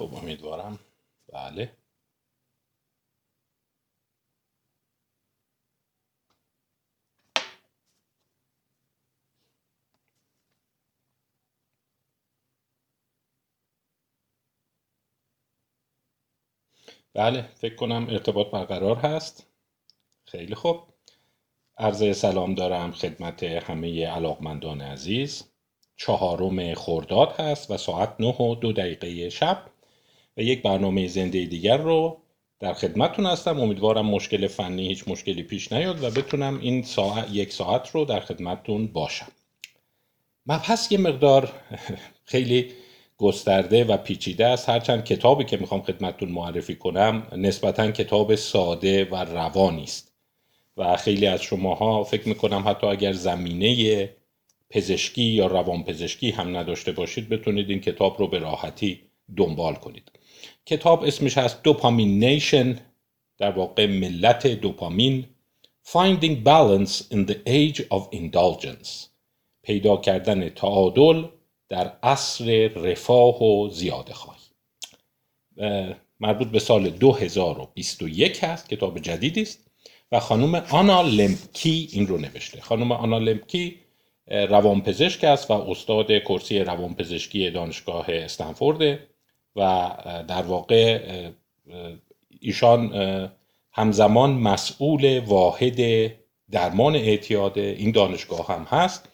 خب امیدوارم. بله. بله فکر کنم ارتباط برقرار هست. خیلی خوب. عرض سلام دارم خدمت همه علاقمندان عزیز. چهارم خرداد هست و ساعت 9 و دو دقیقه شب. و یک برنامه زنده دیگر رو در خدمتتون هستم. امیدوارم مشکل فنی هیچ مشکلی پیش نیاد و بتونم این ساعت یک ساعت رو در خدمتتون باشم. مبحث یه مقدار خیلی گسترده و پیچیده است. هرچند کتابی که می‌خوام خدمتتون معرفی کنم نسبتا کتاب ساده و روانی است و خیلی از شماها فکر می‌کنم حتی اگر زمینه پزشکی یا روانپزشکی هم نداشته باشید بتونید این کتاب رو به راحتی دنبال کنید. کتاب اسمش هست دوپامین نیشن در واقع ملت دوپامین Finding Balance in the Age of Indulgence پیدا کردن تعادل در عصر رفاه و زیاده خواهی. مربوط به سال 2021 هست کتاب جدیدی است و خانم آنا لمکی این رو نوشته. خانم آنا لمکی روانپزشک است و استاد کرسی روانپزشکی دانشگاه استنفورد. و در واقع ایشان همزمان مسئول واحد درمان اعتیاد این دانشگاه هم هست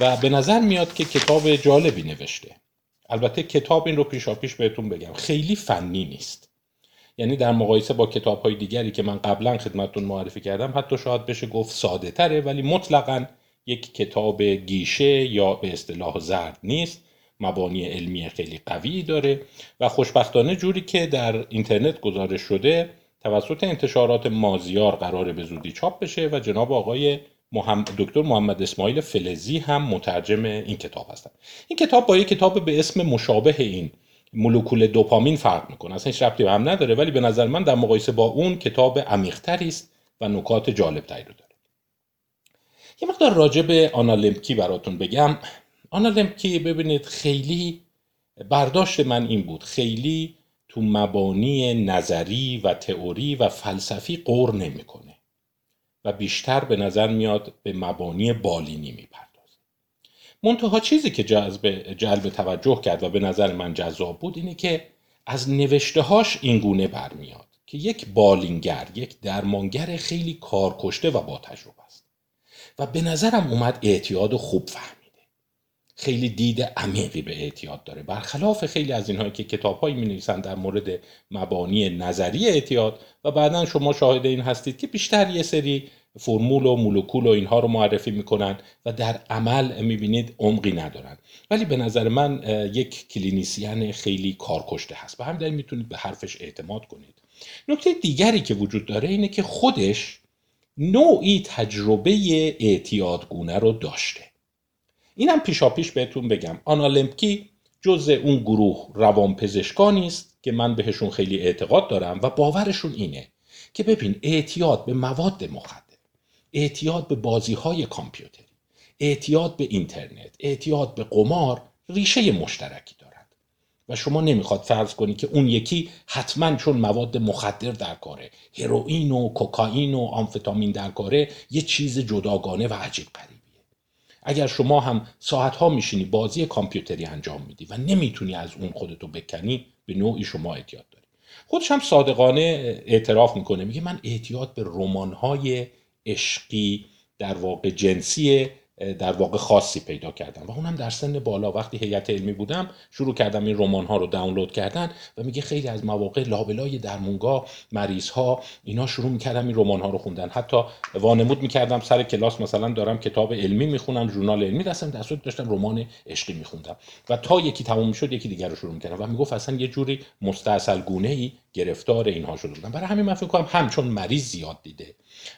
و به نظر میاد که کتاب جالبی نوشته. البته کتاب این رو پیشا پیش بهتون بگم خیلی فنی نیست. یعنی در مقایسه با کتاب های دیگری که من قبلا خدمتتون معرفی کردم حتی شاید بشه گفت ساده تره ولی مطلقا یک کتاب گیشه یا به اصطلاح زرد نیست. مبانی علمی خیلی قوی داره و خوشبختانه جوری که در اینترنت گزارش شده توسط انتشارات مازیار قرار به زودی چاپ بشه و جناب آقای دکتر محمد اسماعیل فلزی هم مترجم این کتاب هستن. این کتاب با یک کتاب به اسم مشابه این مولکول دوپامین فرق می‌کنه. اصلا هیچ ربطی هم نداره ولی به نظر من در مقایسه با اون کتاب عمیقتری است و نکات جالبتری رو داره. یه مقدار راجع به آنالمکی براتون بگم. آنالمکی ببینید خیلی برداشت من این بود. خیلی تو مبانی نظری و تئوری و فلسفی قور نمی‌کنه و بیشتر به نظر میاد به مبانی بالینی می‌پردازه. منتها چیزی که جذب جلب توجه کرد و به نظر من جذاب بود اینه که از نوشته هاش این گونه برمیاد که یک بالینگر یک درمانگر خیلی کارکشته و با تجربه است. و به نظرم اومد اعتیاد خوب فهمیده خیلی دید عمیقی به اعتیاد داره. برخلاف خیلی از اینهایی که کتابهایی می نویسن در مورد مبانی نظری اعتیاد و بعدا شما شاهد این هستید که بیشتر یه سری فرمول و مولکول و اینها رو معرفی می‌کنن و در عمل می‌بینید عمقی ندارن ولی به نظر من یک کلینیسیان خیلی کارکشته هست. به همین دلیل می‌تونید به حرفش اعتماد کنید. نکته دیگری که وجود داره اینه که خودش نوعی تجربه اعتیادگونه رو داشته. اینم پیشا پیش بهتون بگم. آنا لمکی جز اون گروه روانپزشکانی است که من بهشون خیلی اعتقاد دارم و باورشون اینه که ببین اعتیاد به مواد مخدر اعتیاد به بازی های کامپیوتری اعتیاد به اینترنت اعتیاد به قمار ریشه مشترکی دارد. و شما نمی‌خواد فرض کنی که اون یکی حتما چون مواد مخدر در کاره هروئین و کوکائین و آمفتامین در کاره یه چیز جداگانه و عجیب غریبیه اگر شما هم ساعت ها میشینی بازی کامپیوتری انجام میدی و نمی‌تونی از اون خودتو بکنی به نوعی شما اعتیاد داری. خودش هم صادقانه اعتراف می‌کنه میگه من اعتیاد به رمان های عشقی در واقع جنسی در واقع خاصی پیدا کردم. و اونم در سن بالا وقتی هیئت علمی بودم شروع کردم این رمان ها رو دانلود کردن و میگه خیلی از مواقع لابلای درمونگاه مریض ها اینا شروع می‌کردم این رمان ها رو خوندن. حتی وانمود می‌کردم سر کلاس مثلا دارم کتاب علمی می‌خونم ژورنال علمی دستم دستور داشتم رمان عشقی میخوندم. و تا یکی تموم می‌شد یکی دیگر رو شروع می‌کردم. و می‌گفت اصلا یه جوری مستاصل گونه ای گرفتار اینها شده بودم برای همین من فکر کنم هم چون مریض زیاد دیده.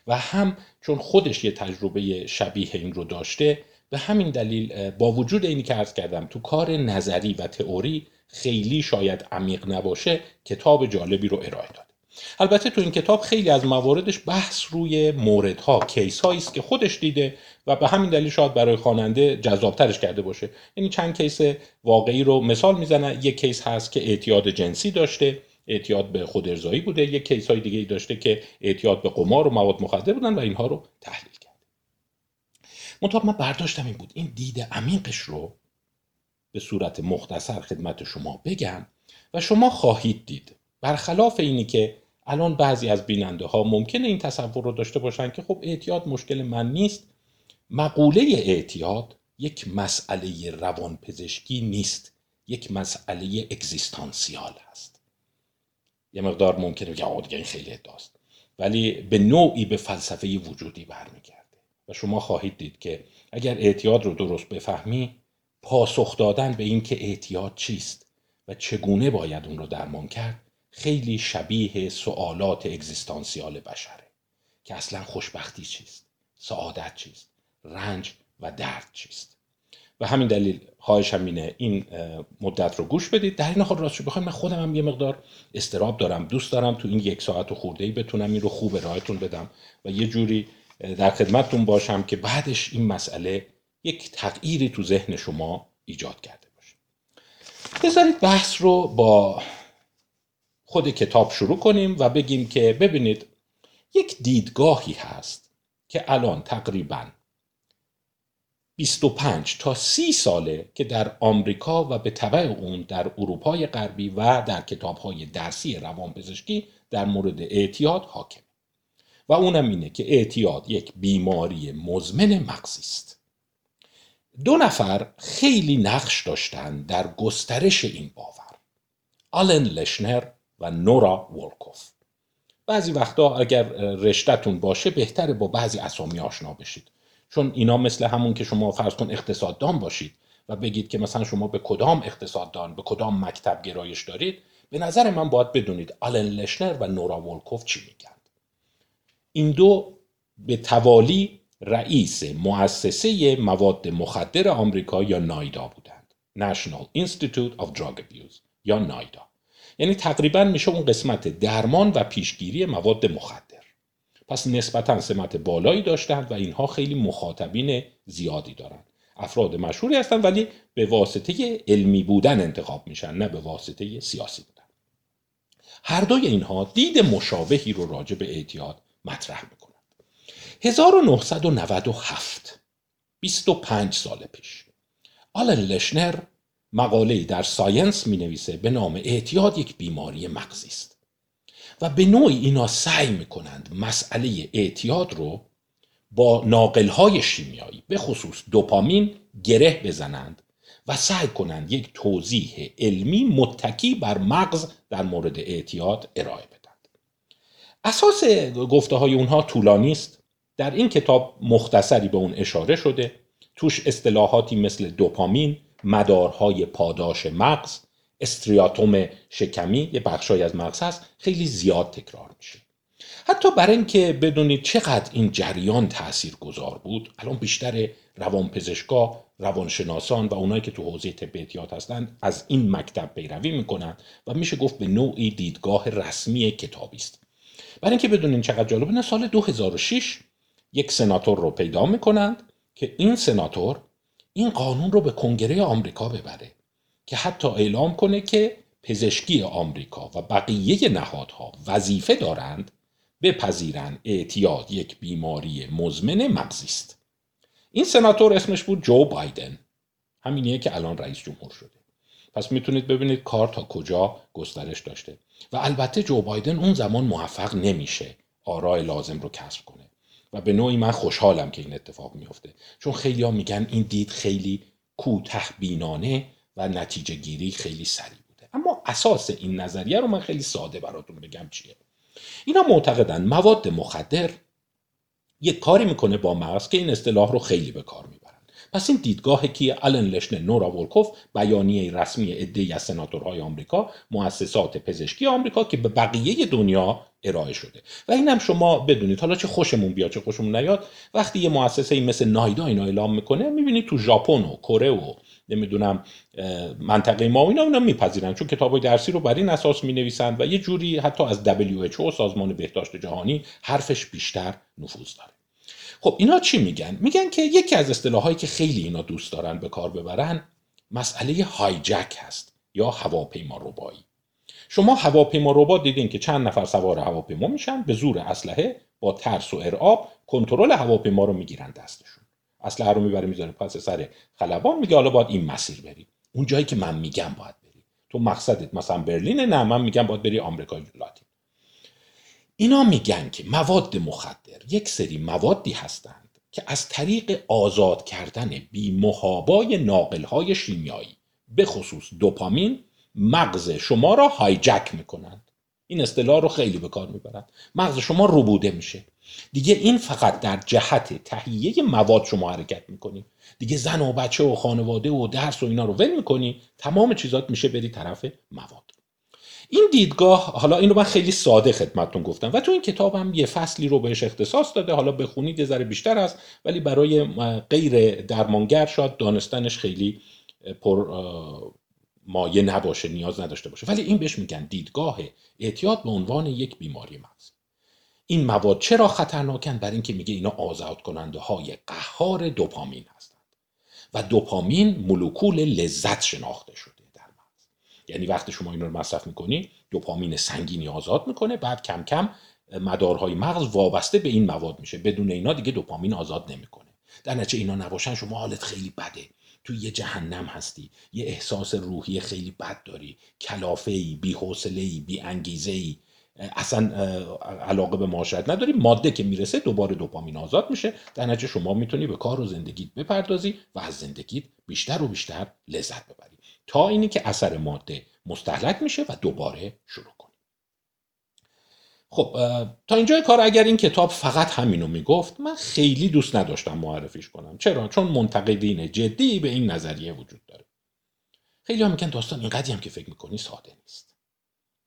و هم چون خودش یه تجربه شبیه این رو داشته به همین دلیل با وجود اینی که عرض کردم تو کار نظری و تئوری خیلی شاید عمیق نباشه کتاب جالبی رو ارائه داد. البته تو این کتاب خیلی از مواردش بحث روی موردها کیس هایی است که خودش دیده و به همین دلیل شاید برای خواننده جذابترش کرده باشه. یعنی چند case واقعی رو مثال می‌زنه. یک case هست که اعتیاد جنسی داشته. اعتیاد به خودارضایی بوده. یک case های دیگه داشته که اعتیاد به قمار و مواد مخدر بودن و اینها رو تحلیل کرده منتها من برداشتم این بود. این دید عمیقش رو به صورت مختصر خدمت شما بگم و شما خواهید دید. برخلاف اینی که الان بعضی از بیننده ها ممکنه این تصور رو داشته باشن که خب اعتیاد مشکل من نیست. مقوله اعتیاد یک مسئله روانپزشکی نیست. یک مسئله اگزیستانسیال هست یه مقدار ممکنه آقا دیگه این خیلی ادعاست. ولی به نوعی به فلسفه وجودی برمیگرده. و شما خواهید دید که اگر اعتیاد رو درست بفهمی پاسخ دادن به اینکه اعتیاد چیست و چگونه باید اون رو درمان کرد خیلی شبیه سوالات اگزیستانسیال بشره که اصلا خوشبختی چیست سعادت چیست رنج و درد چیست. و همین دلیل خواهشم اینه این مدت رو گوش بدید. در این حال راست بخوایم من خودم هم یه مقدار استراب دارم دوست دارم تو این یک ساعت و خورده ای بتونم این رو خوب راهتون بدم و یه جوری در خدمتتون باشم که بعدش این مسئله یک تغییری تو ذهن شما ایجاد کرده باشه. بذارید بحث رو با خود کتاب شروع کنیم و بگیم که ببینید یک دیدگاهی هست که الان تقریبا 25 تا 30 ساله که در آمریکا و به طبع اون در اروپای غربی و در کتابهای درسی روانپزشکی در مورد اعتیاد حاکم و اونم اینه که اعتیاد یک بیماری مزمن مغزی است. دو نفر خیلی نقش داشتن در گسترش این باور. آلن لشنر و نورا ولکوف بعضی وقتا اگر رشتهتون باشه بهتره با بعضی اسامی آشنا بشید. چون اینا مثل همون که شما فرض کن اقتصاددان باشید و بگید که مثلا شما به کدام اقتصاددان به کدام مکتب گرایش دارید به نظر من باید بدونید آلن لشنر و نورا ولکوف چی میگن. این دو به توالی رئیس مؤسسه مواد مخدر آمریکا یا نایدا بودند. National Institute of Drug Abuse یا نایدا. یعنی تقریبا میشه اون قسمت درمان و پیشگیری مواد مخدر. پس نسبتا سمت بالایی داشتند و اینها خیلی مخاطبین زیادی دارند. افراد مشهوری هستند ولی به واسطه علمی بودن انتخاب میشن نه به واسطه سیاسی بودن. هر دوی اینها دید مشابهی رو راجع به اعتیاد مطرح می‌کنند. 1997 25 سال پیش آلن لشنر مقاله در ساینس می نویسه به نام اعتیاد یک بیماری مغزی است. و به نوعی اینا سعی می‌کنند مسئله اعتیاد رو با ناقلهای شیمیایی به خصوص دوپامین گره بزنند و سعی کنند یک توضیح علمی متکی بر مغز در مورد اعتیاد ارائه بدند. اساس گفته های اونها طولانی است. در این کتاب مختصری به اون اشاره شده. توش اصطلاحاتی مثل دوپامین مدارهای پاداش مغز استریاتوم شکمی یه بخشای از مغز هست خیلی زیاد تکرار میشه. حتی برای اینکه بدونید چقدر این جریان تأثیر گذار بود الان بیشتر روانپزشکا روانشناسان و اونایی که تو حوزه طب احتیاط هستند از این مکتب پیروی می‌کنن و میشه گفت به نوعی دیدگاه رسمی کتابی است برای اینکه بدونید چقدر جالبه سال 2006 یک سناتور رو پیدا می‌کنند که این سناتور این قانون رو به کنگره آمریکا ببره. که حتی اعلام کنه که پزشکی آمریکا و بقیه نهادها وظیفه دارند بپذیرند اعتیاد یک بیماری مزمن مغزی است. این سناتور اسمش بود جو بایدن. همینیه که الان رئیس جمهور شده. پس می‌تونید ببینید کار تا کجا گسترش داشته. و البته جو بایدن اون زمان موفق نمیشه. آرای لازم رو کسب کنه. و به نوعی من خوشحالم که این اتفاق میفته چون خیلی ها میگن این دید خیلی کوته بینانه و نتیجه گیری خیلی سریع بوده. اما اساس این نظریه رو من خیلی ساده براتون بگم چیه. اینا معتقدن مواد مخدر یک کاری می‌کنه با مغز که این اصطلاح رو خیلی به کار می‌برن. پس این دیدگاه کی آلن لشن نورا ولکوف بیانیه رسمی عده از سناتورهای آمریکا مؤسسات پزشکی آمریکا که به بقیه دنیا ارائه شده. و اینم شما بدونید حالا چه خوشمون بیاد چه خوشمون نیاد وقتی یه مؤسسه مثل نایدا اینو اعلام می‌کنه می‌بینید تو ژاپن و کره و نمی‌دونم منطقه ما اینا اونا میپذیرن. چون کتاب درسی رو بر این اساس می نویسند و یه جوری حتی از WHO سازمان بهداشت جهانی حرفش بیشتر نفوذ داره. خب اینا چی میگن؟ میگن که یکی از اصطلاحایی که خیلی اینا دوست دارن به کار ببرن مسئله هایجک هست یا هواپیما ربایی. شما هواپیما ربا دیدین که چند نفر سوار هواپیما میشن به زور اسلحه با ترس و ارعاب کنترل هواپیما رو می‌گیرن دستشون. اسلحه رو می‌بره می‌ذاره پس سر خلبان میگه حالا باید این مسیر بری اون جایی که من میگم باید بری تو مقصدت مثلا برلین نه من میگم باید بری آمریکای لاتین. اینا میگن که مواد مخدر یک سری موادی هستند که از طریق آزاد کردن بی محابای ناقل های شیمیایی به خصوص دوپامین مغز شما را هایجک می‌کنند. این اصطلاح رو خیلی به کار می‌برند مغز شما روبوده میشه. دیگه این فقط در جهت تهیه مواد شما حرکت می‌کنی. دیگه زن و بچه و خانواده و درس و اینا رو ول می‌کنی تمام چیزات میشه بری طرف مواد. این دیدگاه حالا این رو من خیلی ساده خدمتتون گفتم و تو این کتاب هم یه فصلی رو بهش اختصاص داده حالا بخونید یه ذره بیشتر هست ولی برای غیر درمانگر شاید دانستنش خیلی پر مایه نباشه نیاز نداشته باشه. ولی این بهش میگن دیدگاه اعتیاد به عنوان یک بیماری مغز. این مواد چرا خطرناکن بر اینکه میگه اینا آزاد کننده های قهار دوپامین هستند. و دوپامین مولکول لذت شناخته شده در مغز. یعنی وقتی شما اینا رو مصرف می‌کنی دوپامین سنگینی آزاد می‌کنه بعد کم کم مدارهای مغز وابسته به این مواد میشه. بدون اینا دیگه دوپامین آزاد نمی‌کنه. در نتیجه اینا نباشن شما حالت خیلی بده. تو یه جهنم هستی. یه احساس روحی خیلی بد داری. کلافه ای بی حوصله اصلا علاقه به معاشرت نداری. ماده که می‌رسه دوباره دوپامین آزاد میشه. در نتیجه شما می‌تونی به کار و زندگیت بپردازی و از زندگیت بیشتر و بیشتر لذت ببری. تا اینی که اثر ماده مستحلک میشه و دوباره شروع کنی. خب تا اینجای کار اگر این کتاب فقط همینو می‌گفت من خیلی دوست نداشتم معرفیش کنم. چرا؟ چون منتقدین جدی به این نظریه وجود داره. خیلی هم میگن داستان اینقدری هم که فکر می‌کنی ساده نیست.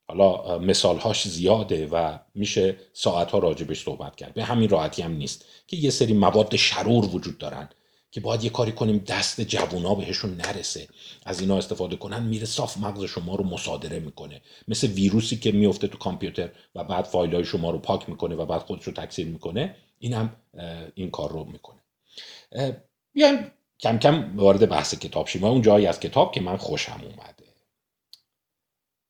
حالا مثالهاش زیاده و میشه ساعتها راجبش صحبت کرد. به همین راحتی هم نیست که یه سری مواد شرور وجود دارن که باید یه کاری کنیم دست جوونا بهشون نرسه. از اینا استفاده کنن میره صاف مغز شما رو مصادره می‌کنه. مثل ویروسی که میفته تو کامپیوتر و بعد فایل های شما رو پاک می‌کنه و بعد خودش رو تکثیر می‌کنه این هم این کار رو می‌کنه. بیایم کم کم وارد بحث کتاب شیم اون جایی از کتاب که من خوشم اومد.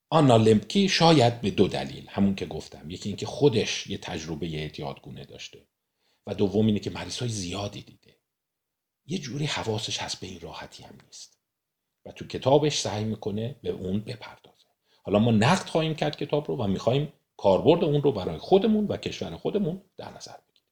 آنا لمپکی شاید به دو دلیل همون که گفتم. یکی اینکه خودش یه تجربه اعتیادگونه داشته و دوم اینه که مریض های زیادی دیده. یه جوری حواسش هست به این راحتی هم نیست. و تو کتابش سعی می‌کنه به اون بپردازه. حالا ما نقد خواهیم کرد کتاب رو و می‌خواهیم کاربرد اون رو برای خودمون و کشور خودمون در نظر بگیریم.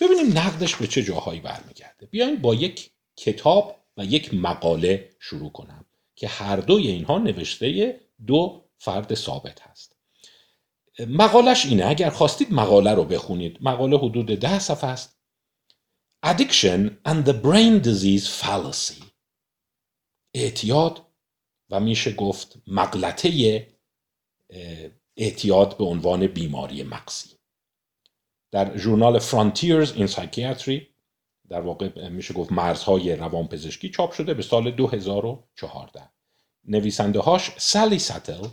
ببینیم نقدش به چه جاهایی برمیگرده. بیایم با یک کتاب و یک مقاله شروع کنم که هر دوی اینها نوشته دو فرد ثابت هست. مقالش اینه اگر خواستید مقاله رو بخونید مقاله حدود ده صفحه است. Addiction and the Brain Disease Fallacy. اعتیاد و میشه گفت مغلطه اعتیاد به عنوان بیماری مغزی. در ژورنال Frontiers in Psychiatry در واقع میشه گفت مرزهای روانپزشکی چاپ شده به سال 2014 نویسنده هاش سالی ساتل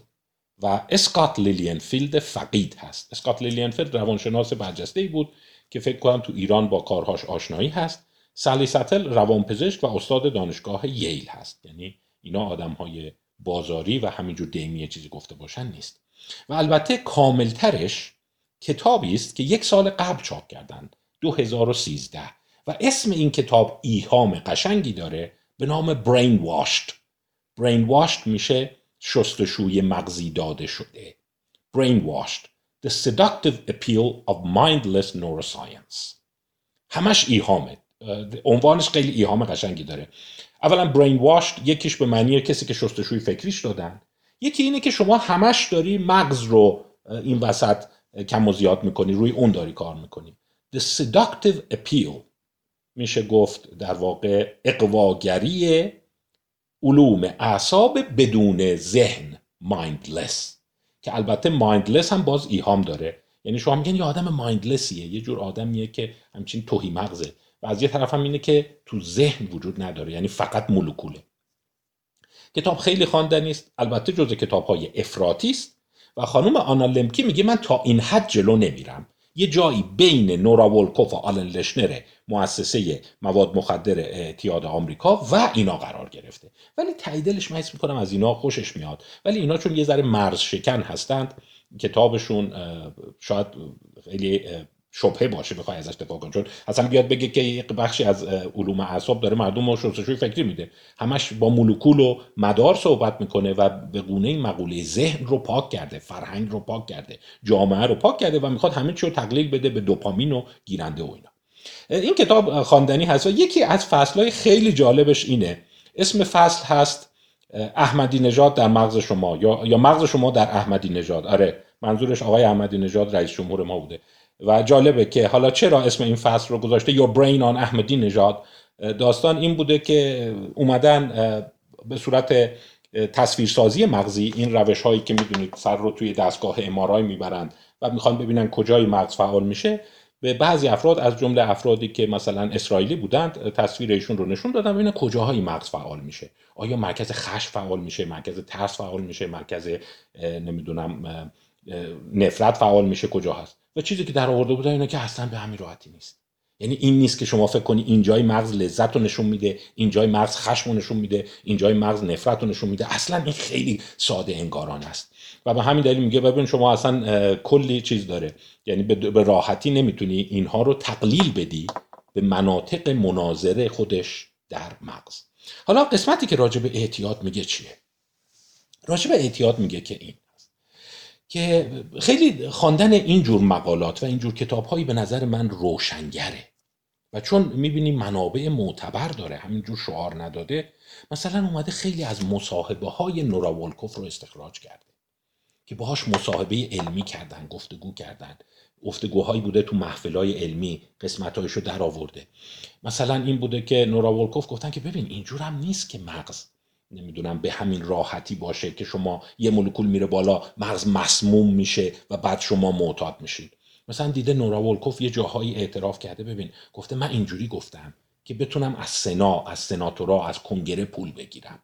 و اسکات لیلینفیلد فقید هست. اسکات لیلینفیلد روانشناس برجسته بود که فکر کنم تو ایران با کارهاش آشنایی هست. سالی ساتل روانپزشک و استاد دانشگاه ییل هست. یعنی اینا آدم های بازاری و همینجور دیمی چیزی گفته باشن نیست. و البته کاملترش کتابی است که یک سال قبل چاپ کردند 2013 و اسم این کتاب ایهام قشنگی داره به نام Brain Washed Brain Washed میشه شستشوی مغزی داده شده. Brainwashed. The Seductive Appeal of Mindless Neuroscience. همش ایهامه عنوانش خیلی ایهام قشنگی داره. اولا Brainwashed یکیش به معنی کسی که شستشوی فکریش دادن. یکی اینه که شما همش داری مغز رو این وسط کم و زیاد می‌کنی روی اون داری کار می‌کنی. The Seductive Appeal. میشه گفت در واقع اقواگری علوم اعصاب بدون ذهن مایندلس که البته مایندلس هم باز ایهام داره. یعنی شما میگن یه آدم مایندلسیه یه جور آدمیه که همچین توهی مغزه. و از یه طرف هم اینه که تو ذهن وجود نداره یعنی فقط مولکوله. کتاب خیلی خواندنی است البته جزء کتاب های افراطی است. و خانم آنا لمکی میگه من تا این حد جلو نمیرم. یه جایی بین نورا ولکوف و آلن لشنر مؤسسه مواد مخدر اعتیاد آمریکا و اینا قرار گرفته. ولی تاییدلش من حس می‌کنم از اینا خوشش میاد. ولی اینا چون یه ذره مرز شکن هستند کتابشون شاید خیلی شبهه باشه بخوای ازش دفاع کنی. چون اصلا بیاد بگه که یک بخشی از علوم اعصاب داره مردم رو شستشوی فکری میده. همش با مولکول و مدار صحبت می‌کنه و به گونه مقوله ذهن رو پاک کرده فرهنگ رو پاک کرده جامعه رو پاک کرده و می‌خواد همه چی رو تقلیل بده به دوپامین و گیرنده و اینا. این کتاب خواندنی هست و یکی از فصلهای خیلی جالبش اینه. اسم فصل هست احمدی نژاد در مغز شما یا یا مغز شما در احمدی نژاد. آره منظورش آقای احمدی نژاد رئیس جمهور ما بوده. و جالبه که حالا چرا اسم این فصل رو گذاشته؟ Your Brain on احمدی نژاد داستان این بوده که اومدن به صورت تصویرسازی مغزی این روش هایی که می‌دونید سر رو توی دستگاه امارای می‌برند و می‌خوان ببینن کجای مغز فعال میشه به بعضی افراد از جمله افرادی که مثلا اسرائیلی بودند تصویر ایشون رو نشون دادن ببینن کجاهای مغز فعال میشه. آیا مرکز خش فعال میشه مرکز ترس فعال میشه مرکز نمی‌دونم نفرت فعال میشه کجا هست؟ و چیزی که در آورده بودن اینه که اصلا به همین راحتی نیست. یعنی این نیست که شما فکر کنی اینجای مغز لذت رو نشون میده اینجای مغز خشم رو نشون میده اینجای مغز نفرت رو نشون میده. اصلا این خیلی ساده انگاران است. و به همین دلیل میگه ببین شما اصلا کلی چیز داره. یعنی به راحتی نمی‌تونی اینها رو تقلیل بدی به مناطق مناظره خودش در مغز. حالا قسمتی که راجع به اعتیاد میگه چیه؟ راجع به اعتیاد میگه که این که خیلی خواندن این جور مقالات و این جور کتابهایی به نظر من روشنگره. و چون می‌بینی منابع معتبر داره همینجور شعار نداده مثلا اومده خیلی از مصاحبه های نورا رو استخراج کرده که باهاش مصاحبه علمی کردن گفتگو کردن. گفتگوهایی بوده تو محفلای علمی قسمتهایش رو در آورده مثلا این بوده که نورا ولکوف گفتن که ببین اینجور هم نیست که مغز نمی‌دونم به همین راحتی باشه که شما یه مولکول میره بالا مغز مسموم میشه و بعد شما معتاد میشید. مثلا دیده نورا ولکوف یه جاهایی اعتراف کرده ببین گفته من اینجوری گفتم که بتونم از سنا از سناتورا از کنگره پول بگیرم.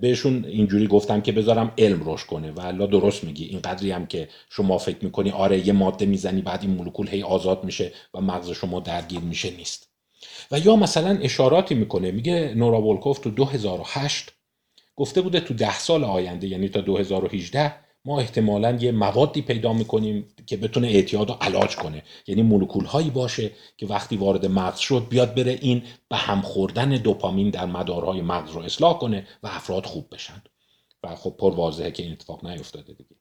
بهشون اینجوری گفتم که بذارم علم روش کنه و الله درست میگی این قدری هم که شما فکر می‌کنی آره یه ماده می‌زنی بعد این مولکول هی آزاد میشه و مغز شما درگیر میشه نیست. و یا مثلا اشاراتی می‌کنه. میگه نورا ولکوف تو 2008 گفته بوده تو ده سال آینده یعنی تا 2018 ما احتمالا یه موادی پیدا می‌کنیم که بتونه اعتیاد رو علاج کنه. یعنی مولکول هایی باشه که وقتی وارد مغز شد بیاد بره این به هم خوردن دوپامین در مدارهای مغز رو اصلاح کنه و افراد خوب بشن. و خب پر واضحه که این اتفاق نیفتاده دیگه.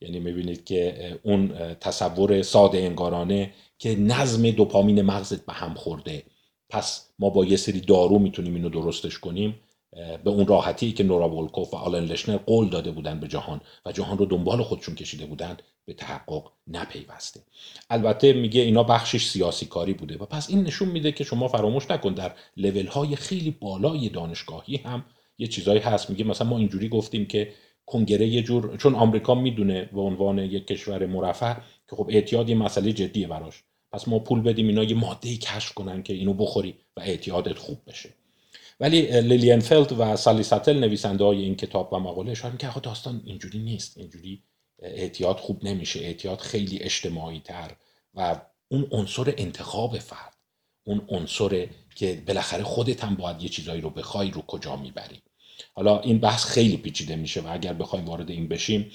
یعنی می‌بینید که اون تصور ساده انگارانه که نظم دوپامین مغزت به هم خورده. پس ما با یه سری دارو می‌تونیم اینو درستش کنیم به اون راحتی که نورا و آلن لشنر قول داده بودند به جهان و جهان رو دنبال خودشون کشیده بودند به تحقق نپیوسته البته میگه اینا بخشش سیاسی کاری بوده و پس این نشون میده که شما فراموش نکن در لول های خیلی بالای دانشگاهی هم یه چیزایی هست. میگه مثلا ما اینجوری گفتیم که کنگره یه جور چون آمریکا می‌دونه به عنوان یک کشور مرفه که خب اعتیاد یه مسئله جدیه براش. پس ما پول بدیم اینا یه ماده کشف کنن که اینو بخوری و اعتیادت خوب بشه. ولی لیلینفلد و سالی ساتل نویسنده های این کتاب و مقاله اشاره که داستان اینجوری نیست. اینجوری اعتیاد خوب نمیشه. اعتیاد خیلی اجتماعی تر و اون عنصر انتخاب فرد اون عنصر که بالاخره خودت هم باید یه چیزایی رو بخوای رو کجا می‌بری. حالا این بحث خیلی پیچیده میشه و اگر بخوایم وارد این بشیم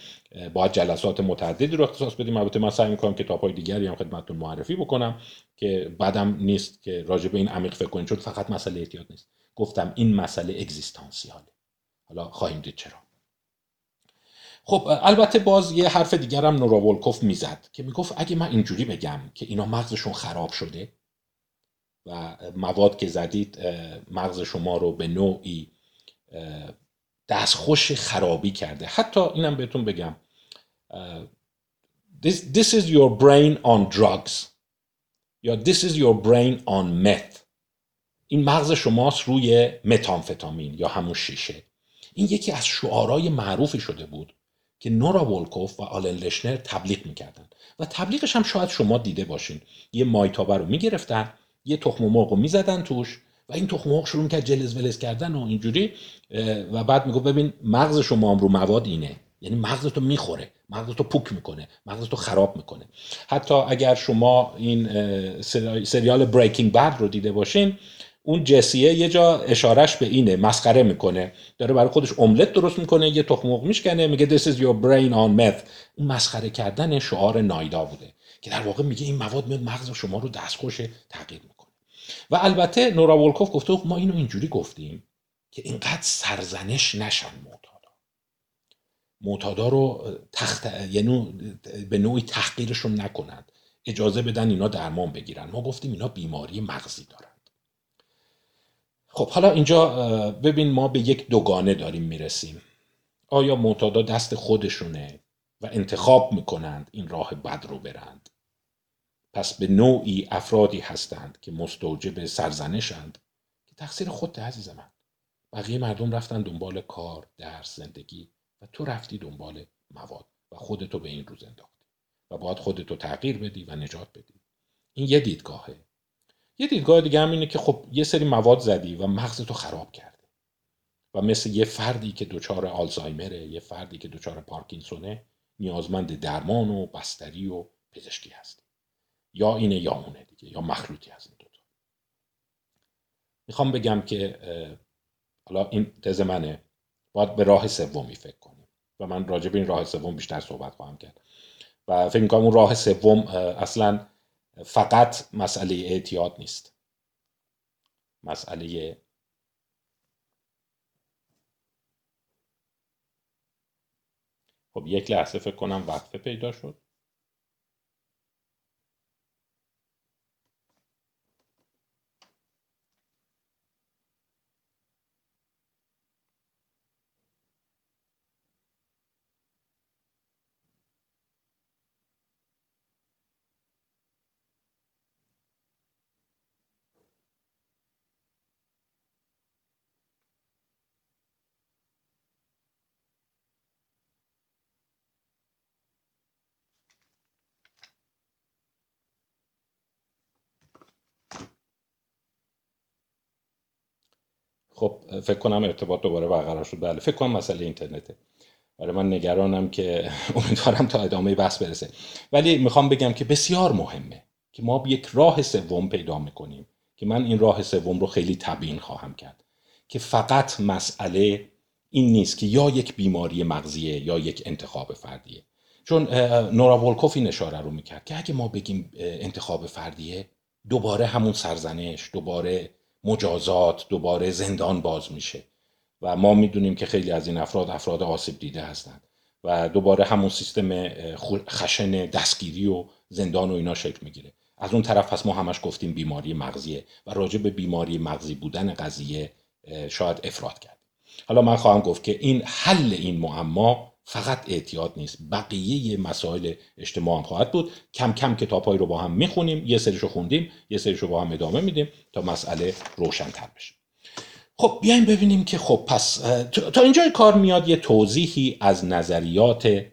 باید جلسات متعددی رو اختصاص بدیم. البته من سعی می‌کنم کتاب های دیگری هم خدمتتون معرفی بکنم که بعدم نیست که راجع به این عمیق فکر کنیم چون فقط مسئله اعتیاد نیست. گفتم این مسئله اگزیستانسیاله. حالا خواهیم دید چرا. خب البته باز یه حرف دیگرم نورا ولکوف می‌زد که می‌گفت اگه من اینجوری بگم که اینا مغزشون خراب شده و مواد که زدید مغز شما رو به نوعی دستخوش خرابی کرده. حتی اینم بهتون بگم. this, this is your brain on drugs. یا this is your brain on meth. این مغز شماست روی متانفتامین یا همون شیشه. این یکی از شعارهای معروفی شده بود که نورا ولکوف و آلن لشنر تبلیغ می‌کردن. و تبلیغش هم شاید شما دیده باشین. یه مایتابه رو می‌گرفتن یه تخم مرغ رو می‌زدن توش و این تخم شروع کرد جلز ولز کردن و اینجوری و بعد میگو ببین مغز شما هم رو مواد اینه. یعنی مغزتو می‌خوره مغزتو پوک می‌کنه مغزتو خراب می‌کنه. حتی اگر شما این سریال بریکینگ بد رو دیده باشین اون جسیه یه جا اشارش به اینه مسخره می‌کنه. داره برای خودش املت درست می‌کنه یه تخم مرغ میشکنه میگه this is your brain on meth. اون مسخره کردن شعار نایدا بوده که در واقع میگه این مواد میاد مغز شما رو دستخوش تغییر می‌کنه. و البته نورا ولکوف گفته ما اینو اینجوری گفتیم که اینقدر سرزنش نشن معتادا. معتادا رو تخت یعنی به نوعی تحقیرشون نکنند اجازه بدن اینا درمان بگیرن. ما گفتیم اینا بیماری مغزی دارن. خب حالا اینجا ببین ما به یک دوگانه داریم می‌رسیم. آیا معتادا دست خودشونه و انتخاب می‌کنند این راه بد رو برند؟ پس به نوعی افرادی هستند که مستوجب سرزنشند که تقصیر خود عزیز من. بقیه مردم رفتن دنبال کار درس زندگی و تو رفتی دنبال مواد و خودتو به این روز انداختی و باید خودتو تغییر بدی و نجات بدی. این یه دیدگاهه. یه دیدگاه دیگه هم اینه که خب یه سری مواد زدی و مغزتو خراب کرده و مثل یه فردی که دچار آلزایمره یه فردی که دچار پارکینسونه نیازمند درمان و بستری و پزشکی هست یا اینه یا اونه دیگه یا مخلوطی از این دوتا می‌خوام بگم که حالا این تز منه. باید به راه سومی فکر کنیم. و من راجع به این راه سوم بیشتر صحبت خواهم کرد. و فکر می‌کنم اون راه سوم اصلا فقط مسئله اعتیاد نیست. مسئله خب یک لحظه فکر کنم وقفه پیدا شد. خب فکر کنم ارتباط دوباره برقرار شد. بله فکر کنم مسئله اینترنته. آره من نگرانم که امیدوارم تا ادامه بحث برسه. ولی می‌خوام بگم که بسیار مهمه که ما یک راه سوم پیدا می‌کنیم که من این راه سوم رو خیلی تبیین خواهم کرد. که فقط مسئله این نیست که یا یک بیماری مغزیه یا یک انتخاب فردیه. چون نورا ولکوف این اشاره رو می‌کرد که اگه ما بگیم انتخاب فردیه دوباره همون سرزنش دوباره مجازات دوباره زندان باز میشه. و ما می‌دونیم که خیلی از این افراد افراد آسیب دیده هستند. و دوباره همون سیستم خشن دستگیری و زندان و اینا شکل می‌گیره. از اون طرف پس ما همش گفتیم بیماری مغزیه و راجع به بیماری مغزی بودن قضیه شاید افراد کرد. حالا من خواهم گفت که این حل این معما فقط اعتیاد نیست. بقیه مسائل اجتماع هم خواهد بود. کم کم کتابهایی رو با هم می‌خونیم یه سریشو خوندیم یه سریشو با هم ادامه میدیم تا مسئله روشنتر بشه. خب بیایم ببینیم که خب پس تا اینجای کار میاد یه توضیحی از نظریات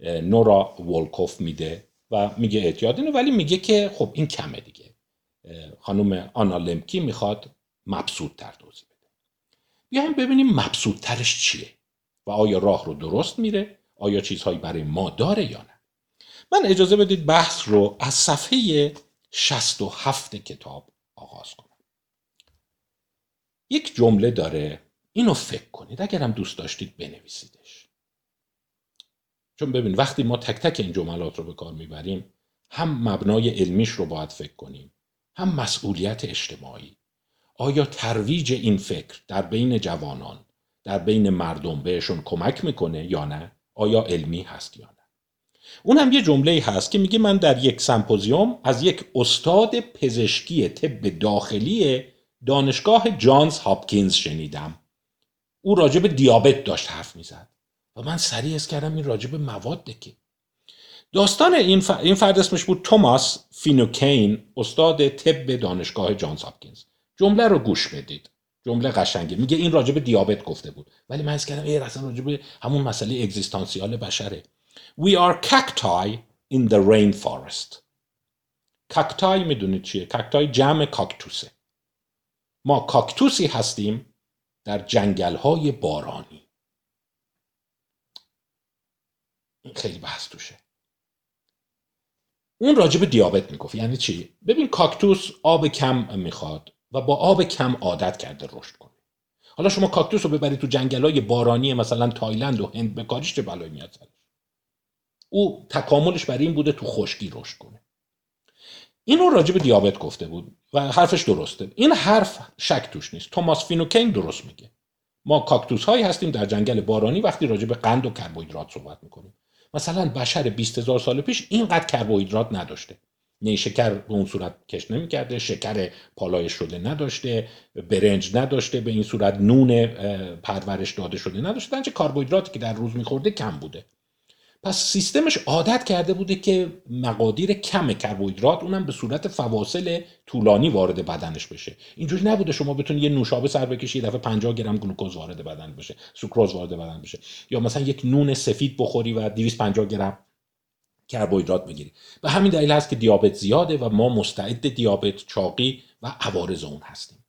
نورا ولکوف میده و میگه اعتیاد اینه ولی میگه که خب این کمه دیگه. خانم آنا لمکی می‌خواد مبسوط تر توضیح بده. بیایم ببینیم مبسوط ترش چیه. آیا راه رو درست میره؟ آیا چیزهایی برای ما داره یا نه؟ من اجازه بدید بحث رو از صفحه 67 کتاب آغاز کنم. یک جمله داره اینو فکر کنید اگرم دوست داشتید بنویسیدش. چون ببین وقتی ما تک تک این جملات رو به کار می‌بریم هم مبنای علمیش رو باید فکر کنیم هم مسئولیت اجتماعی. آیا ترویج این فکر در بین جوانان در بین مردم بهشون کمک می‌کنه یا نه؟ آیا علمی هست یا نه؟ اون هم یه جمله هست که میگه من در یک سمپوزیوم از یک استاد پزشکی طب داخلی دانشگاه جانز هاپکینز شنیدم. او راجب دیابت داشت حرف می‌زد و من سریع حس کردم این راجب مواده که. داستان این, این فرد اسمش بود توماس فینوکین استاد طب دانشگاه جانز هاپکینز. جمله رو گوش بدید. جمله قشنگه. میگه این راجب دیابت گفته بود. ولی من کردم ای اصلا راجب همون مسئله اگزیستانسیال بشره. We are cacti in the rainforest. کاکتای می‌دونید چیه؟ کاکتای جمع کاکتوسه. ما کاکتوسی هستیم در جنگل های بارانی. این خیلی بحث توشه. اون راجب دیابت می‌گفت. یعنی چی؟ ببین کاکتوس آب کم می‌خواد. و با آب کم عادت کرده رشد کنه. حالا شما کاکتوس رو ببرید تو جنگل های بارانی مثلا تایلند و هند بکاریش چه بلایی میاد؟ سرش او تکاملش برای این بوده تو خشکی رشد کنه. اینو راجب دیابت گفته بود و حرفش درسته. این حرف شک توش نیست. توماس فینوکین درست میگه. ما کاکتوس هایی هستیم در جنگل بارانی وقتی راجع به قند و کربوهیدرات صحبت می‌کنیم. مثلا بشر 20 هزار سال پیش اینقدر کربوهیدرات نداشته. شکر به اون صورت کشف نمی‌کرده شکر پالایش شده نداشته برنج نداشته به این صورت نون پرورش داده شده نداشته. چه کربوهیدراتی که در روز میخورده کم بوده. پس سیستمش عادت کرده بوده که مقادیر کم کربوهیدرات اونم به صورت فواصل طولانی وارد بدنش بشه. اینجوری نبوده شما بتونید یه نوشابه سر بکشی یه دفعه 50 گرم گلوکوز وارد بدن بشه سوکروز وارد بدن بشه. یا مثلا یک نون سفید بخوری و 250 گرم کربوهیدرات بگیری به همین دلیل هست که دیابت زیاده و ما مستعد دیابت چاقی و عوارض اون هستیم.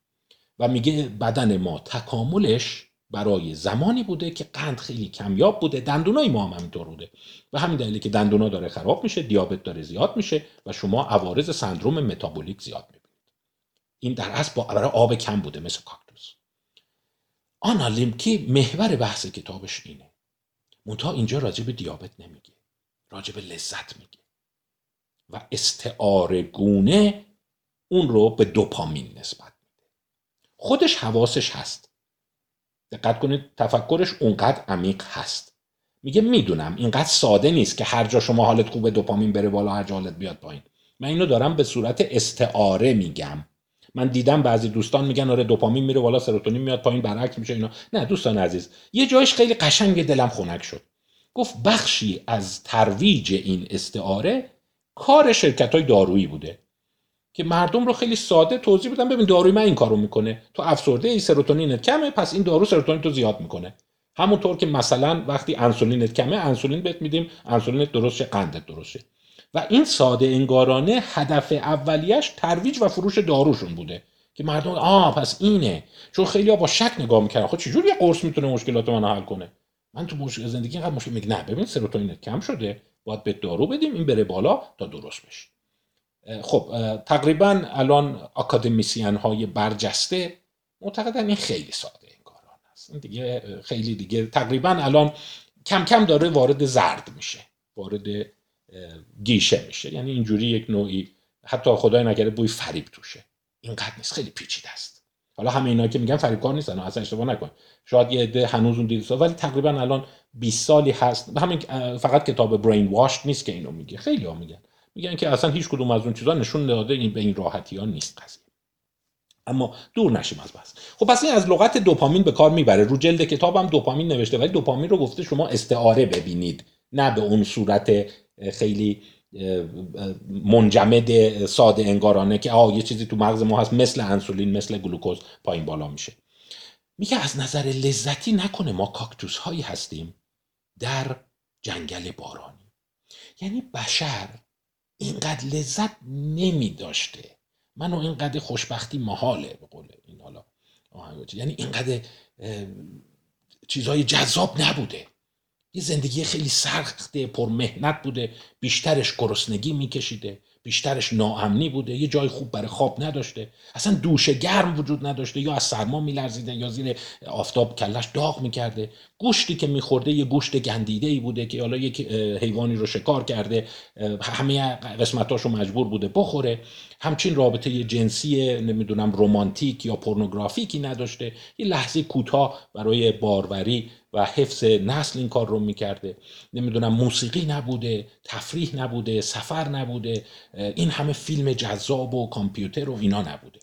و میگه بدن ما تکاملش برای زمانی بوده که قند خیلی کمیاب بوده. دندونای ما هم همینطور بوده. و همین دلیلی که دندونا داره خراب میشه دیابت داره زیاد میشه و شما عوارض سندروم متابولیک زیاد می‌بینید. این در اصل برای آب کم بوده مثل کاکتوس. آنا لیمکی محور بحث کتابش اینه. منتها اینجا راجع به دیابت نمیگه راجع به لذت میگه. و استعاره گونه اون رو به دوپامین نسبت میده. خودش حواسش هست. دقت کنید تفکرش اونقدر عمیق هست. میگه می‌دونم اینقدر ساده نیست که هر جا شما حالت خوبه دوپامین بره بالا هر جا حالت بیاد پایین. من اینو دارم به صورت استعاره میگم. من دیدم بعضی دوستان میگن آره دوپامین میره بالا سروتونین میاد پایین برعکس میشه اینا. نه دوستان عزیز یه جایش خیلی قشنگ دلم خنک شد. گفت بخشی از ترویج این استعاره کار شرکت های دارویی بوده که مردم رو خیلی ساده توضیح بدم ببین داروی من این کارو می‌کنه. تو افسرده ای سروتونینت کمه پس این دارو سروتونین تو زیاد می‌کنه. همونطور که مثلا وقتی انسولینت کمه انسولین بهت میدیم. انسولینت درست قندت درسته. و این ساده انگارانه هدف اولیش ترویج و فروش داروشون بوده که مردم آ پس اینه. چون خیلی با شک نگاه می‌کردن. خب چجوری یه قرص می‌تونه مشکلات من حل کنه؟ من تو مشکل زندگی اینقدر مشکل میگه نه ببین سروتونینت کم شده باید به دارو بدیم این بره بالا تا درست بشه. خب تقریبا الان اکادمیسیان های برجسته معتقدن این خیلی ساده کاران است این دیگه خیلی دیگه تقریبا الان کم کم داره وارد زرد میشه وارد گیشه میشه. یعنی اینجوری یک نوعی حتی خدای نکرده بوی فریب توشه. اینقدر نیست خیلی پیچیده است. حالا همه اینا که میگن فریبکار نیستن اصلا اشتباه نکن. شاید یه عده هنوز اون دید ولی تقریبا الان 20 سالی هست. همین فقط کتاب برین واش نیست که اینو میگه. خیلی ها میگن. میگن که اصلا هیچ کدوم از اون چیزا نشون داده این به این راحتی ها نیست قضیه. اما دور نشیم از بس خب پس این از لغت دوپامین به کار می‌بره. رو جلد کتابم دوپامین نوشته ولی دوپامین رو گفته شما استعاره ببینید. نه به اون صورت خیلی منجمد ساده انگارانه که آه یه چیزی تو مغز ما هست مثل انسولین مثل گلوکوز پایین بالا میشه. میگه از نظر لذتی نکنه ما کاکتوس هایی هستیم در جنگل بارانی. یعنی بشر اینقدر لذت نمی داشته. منو اینقدر خوشبختی محاله به قول این حالا یعنی اینقدر چیزهای جذاب نبوده. یه زندگی خیلی سخته پر مهنت بوده بیشترش گرسنگی میکشیده بیشترش ناامنی بوده یه جای خوب برای خواب نداشته اصلا دوش گرم وجود نداشته یا از سرما میلرزیده یا زیر آفتاب کلش داغ می‌کرده. گوشتی که میخورده یه گوشت گندیده ای بوده که حالا یک حیوانی رو شکار کرده همه قسمتاشو مجبور بوده بخوره. همچین رابطه جنسی نمی‌دونم رومانتیک یا پورنوگرافیکی نداشته. یه لحظه کوتاه برای باروری و حفظ نسل این کار رو می‌کرده. نمی‌دونم موسیقی نبوده تفریح نبوده سفر نبوده این همه فیلم جذاب و کامپیوتر و اینا نبوده.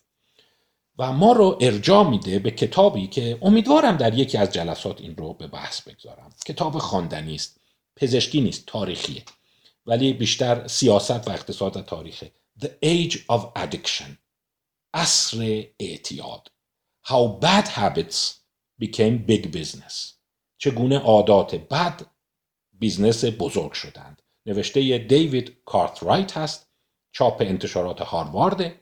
و ما رو ارجاع میده به کتابی که امیدوارم در یکی از جلسات این رو به بحث بگذارم. کتاب خواندنی است پزشکی نیست تاریخیه. ولی بیشتر سیاست و اقتصاد و تاریخه. The Age of Addiction عصر اعتیاد. How bad habits became big business. چگونه عادات بد business بزرگ شدند. نوشته دیوید کارترایت هست چاپ انتشارات هاروارد.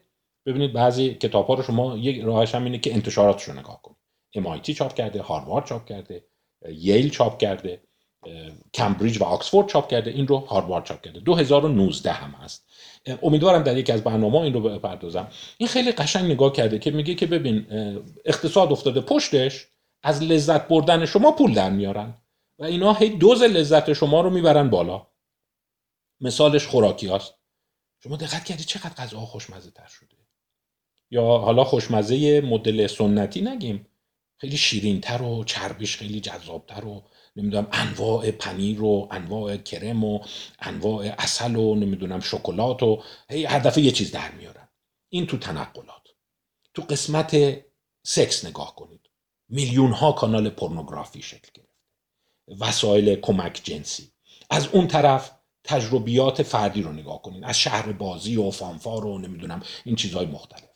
ببینید بعضی کتاب ها رو شما یک راهش هم اینه که انتشاراتش رو نگاه کنید. MIT چاپ کرده هاروارد چاپ کرده ییل چاپ کرده کمبریج و آکسفورد چاپ کرده این رو هاروارد چاپ کرده. 2019 هم هست. امیدوارم در یکی از برنامه این رو بپردازم. این خیلی قشنگ نگاه کرده که میگه که ببین اقتصاد افتاده پشتش از لذت بردن شما پول در میارن. و اینا هی دوز لذت شما رو می‌برن بالا. مثالش خوراکی هست شما دقت کردی چقدر غذا خوشمزه تر شده؟ یا حالا خوشمزه مدل سنتی نگیم. خیلی شیرینتر و چربیش خیلی جذابتر و نمی‌دونم انواع پنیر و انواع کرم و انواع اصل و نمی‌دونم شکلات و هی هر یه چیز در میارن. این تو تنقلات. تو قسمت سکس نگاه کنید. میلیون ها کانال پورنوگرافی شکل گرفته. وسایل کمک جنسی. از اون طرف تجربیات فردی رو نگاه کنید از شهر بازی و فانفار و نمی‌دونم این چیزهای مختلف.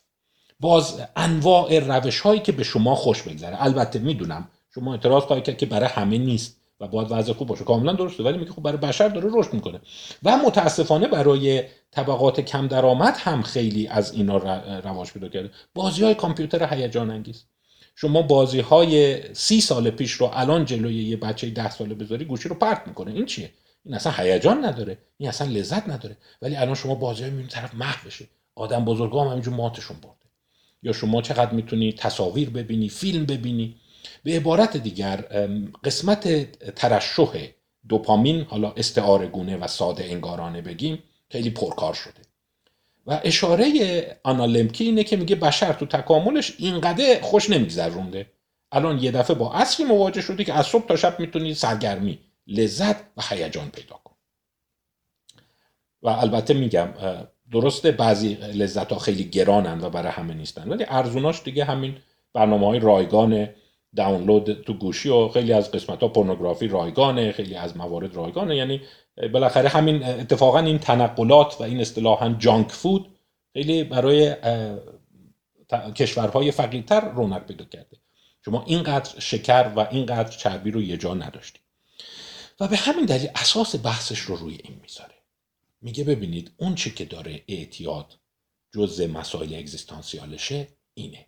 باز انواع روش هایی که به شما خوش بگذره. البته می‌دونم شما اعتراض خواهید کرد که برای همه نیست و باید وضع خوب باشه. کاملا درسته. ولی میگه خب برای بشر داره رشد می‌کنه. و متاسفانه برای طبقات کم درآمد هم خیلی از اینا رواج پیدا کرده. بازی های کامپیوتر هیجان انگیز. شما بازی های سی سال پیش رو الان جلوی یه بچه ده ساله بذاری گوشی رو پرت می‌کنه. این چیه؟ این اصلا هیجان نداره. این اصلا لذت نداره. ولی الان شما بازی های طرف محو بشه. آدم بزرگا هم همینجور ماتشون برده. یا شما چقدر می‌تونی تصاویر ببینی فیلم ببینی. به عبارت دیگر قسمت ترشح دوپامین حالا استعاره گونه و ساده انگارانه بگیم خیلی پرکار شده. و اشاره آنالمکی اینه که میگه بشر تو تکاملش اینقدر خوش نمیگذرونده. الان یه دفعه با اصلی مواجه شدی که از صبح تا شب می‌تونی سرگرمی لذت و هیجان پیدا کن. و البته میگم درسته بعضی لذت ها خیلی گرانن و برای همه نیستن ولی ارزوناش دیگه همین برنامه های رایگان دانلود تو گوشی و خیلی از قسمت ها پورنوگرافی رایگانه خیلی از موارد رایگانه. یعنی بالاخره همین اتفاقا این تنقلات و این اصطلاحا جانک فود خیلی برای کشورهای فقیرتر رونق پیدا کرده. شما اینقدر شکر و اینقدر چربی رو یه جا نداشتید و به همین دلیل اساس بحثش رو روی این می‌ذاره. میگه ببینید اون چی که داره اعتیاد جز مسائل اگزیستانسیالشه اینه.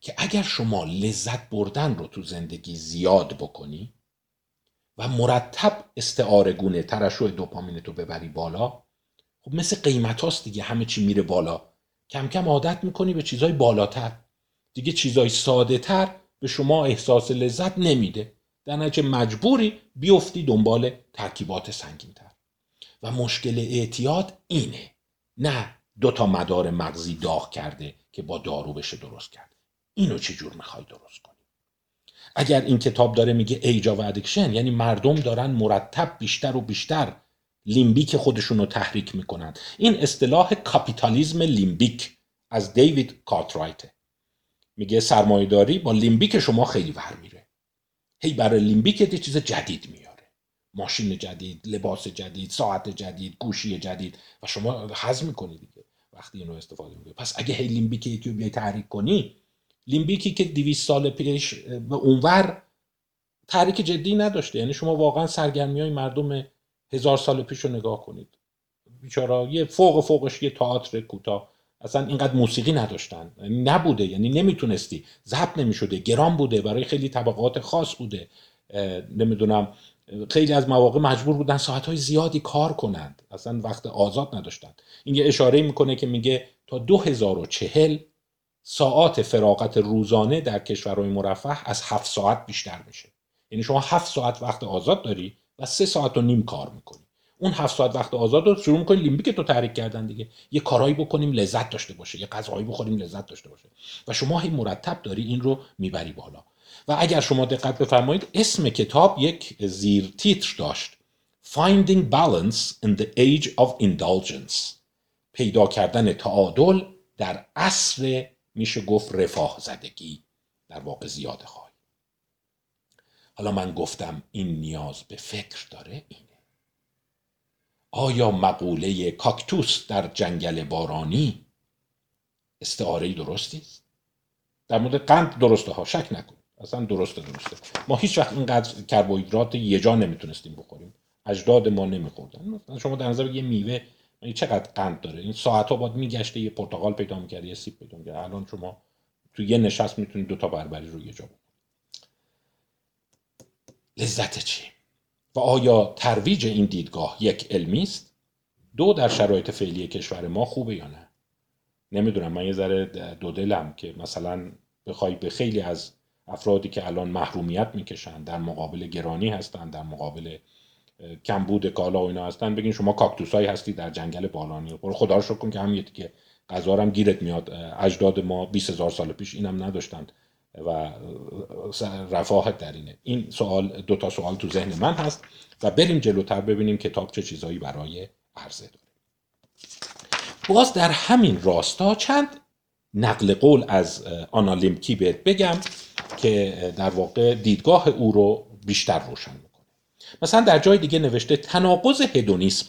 که اگر شما لذت بردن رو تو زندگی زیاد بکنی و مرتب استعاره گونه ترشح دوپامین تو ببری بالا خب مثل قیمت هاست دیگه همه چی میره بالا. کم کم عادت می‌کنی به چیزهای بالاتر. دیگه چیزهای ساده تر به شما احساس لذت نمیده. در نتیجه مجبوری بیفتی دنبال ترکیبات سنگین تر و مشکل اعتیاد اینه. نه دو تا مدار مغزی داغ کرده که با دارو بشه درست کرد اینو چجور می‌خوای درست کنی؟ اگر این کتاب داره میگه Age of Addiction یعنی مردم دارن مرتب بیشتر و بیشتر لیمبیک خودشون رو تحریک می‌کنن. این اصطلاح کاپیتالیزم لیمبیک از دیوید کارترایته میگه سرمایهداری با لیمبیک شما خیلی ور میره. هی برای لیمبیک یه چیز جدید میاره. ماشین جدید لباس جدید ساعت جدید گوشی جدید. و شما حظ می‌کنی دیگه. وقتی اینو استفاده می‌کنی. پس اگه هی لیمبیک یکی رو بیای تحریک کنی لیمبیکی که 200 سال پیش به اونور تحریک جدی نداشته. یعنی شما واقعا سرگرمی های مردم هزار سال پیش رو نگاه کنید. بیچارا یه فوق فوقش یه تئاتر کوتاه. اصلا اینقدر موسیقی نداشتن. یعنی نبوده. یعنی نمی‌تونستی. ضبط نمی‌شده. گرام بوده. برای خیلی طبقات خاص بوده. نمی‌دونم. خیلی از مواقع مجبور بودن ساعتهای زیادی کار کنند. اصلا وقت آزاد نداشتند این یه اشاره می‌کنه که میگه تا 2040 ساعات فراغت روزانه در کشورهای مرفه از هفت ساعت بیشتر میشه. یعنی شما هفت ساعت وقت آزاد داری و سه ساعت و نیم کار می‌کنی. اون هفت ساعت وقت آزاد رو شروع می‌کنی لیمبیک تو تحریک کردن دیگه. یه کارهایی بکنیم لذت داشته باشه. یه غذایی بخوریم لذت داشته باشه. و شما هی مرتب داری این رو می‌بری بالا. و اگر شما دقت بفرمایید اسم کتاب یک زیر تیتر داشت. Finding Balance in the Age of Indulgence. پیدا کردن تعادل در عصر میشه گفت رفاه زدگی در واقع زیاده خواهی. حالا من گفتم این نیاز به فکر داره اینه. آیا مقوله کاکتوس در جنگل بارانی استعاره درستی است در مورد قند درسته ها شک نکن. اصلا درسته درسته. ما هیچ وقت اینقدر کربوهیدرات یه جا نمی‌تونستیم بخوریم. اجداد ما نمیخوردن. شما در نظر یه میوه این چقدر قند داره؟ این ساعت ها باید میگشته یه پرتقال پیدا می‌کرد یه سیب پیدا می‌کرد. الان شما تو یه نشست می‌تونید دو تا بربری رو یه جا لذت چی؟ و آیا ترویج این دیدگاه یک علمی است؟ دو در شرایط فعلی کشور ما خوبه یا نه؟ نمی‌دونم. من یه ذره دو دلم که مثلا بخوای به خیلی از افرادی که الان محرومیت می‌کشن در مقابل گرانی هستن در مقابل کمبود کالا و اینا هستن. بگین شما کاکتوسایی هستی در جنگل بالانی. برو خدا رو شکر که هم که غذا هم گیرت میاد. اجداد ما 20 هزار سال پیش اینم نداشتن و رفاهت در اینه. این سوال دو تا سوال تو ذهن من هست و بریم جلوتر ببینیم کتاب چه چیزایی برای عرضه داره. باز در همین راستا چند نقل قول از آنالیمکی بهت بگم که در واقع دیدگاه او رو بیشتر روشن مثلا در جای دیگه نوشته تناقض هدونیسم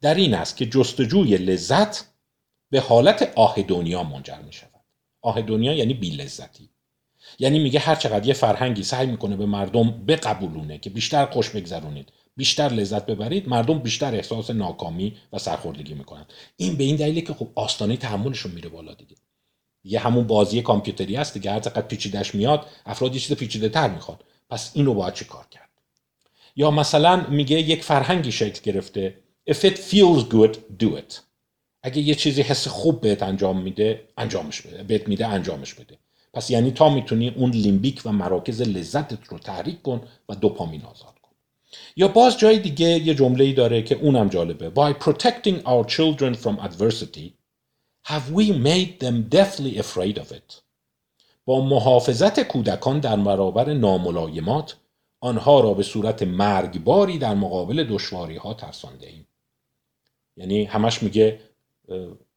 در این است که جستجوی لذت به حالت آه دنیا منجر می شود آه دنیا یعنی بی لذتی یعنی میگه هر چقدر یه فرهنگی سعی می‌کنه به مردم بقبولونه که بیشتر خوش بگذرونید بیشتر لذت ببرید مردم بیشتر احساس ناکامی و سرخوردگی می‌کنن این به این دلیله که خب آستانه تحملشون میره بالا دیگه. یه همون بازی کامپیوتری هست دیگه هر چقدر پیچیدش میاد افراد یه چیز پیچیده تر می‌خواد پس اینو باید چی کار کرد؟ یا مثلا میگه یک فرهنگی شکل گرفته. If it feels good do it. اگه یه چیزی حس خوب بهت انجام میده انجامش بده. بهت میده انجامش بده. پس یعنی تا می‌تونی اون لیمبیک و مراکز لذتت رو تحریک کن و دوپامین آزاد کن. یا باز جای دیگه یه جمله ای داره که اونم جالبه. By protecting our children from adversity have we made them deathly afraid of it? با محافظت کودکان در برابر ناملایمات آنها را به صورت مرگباری در مقابل دشواری ها ترسانده ایم یعنی همش میگه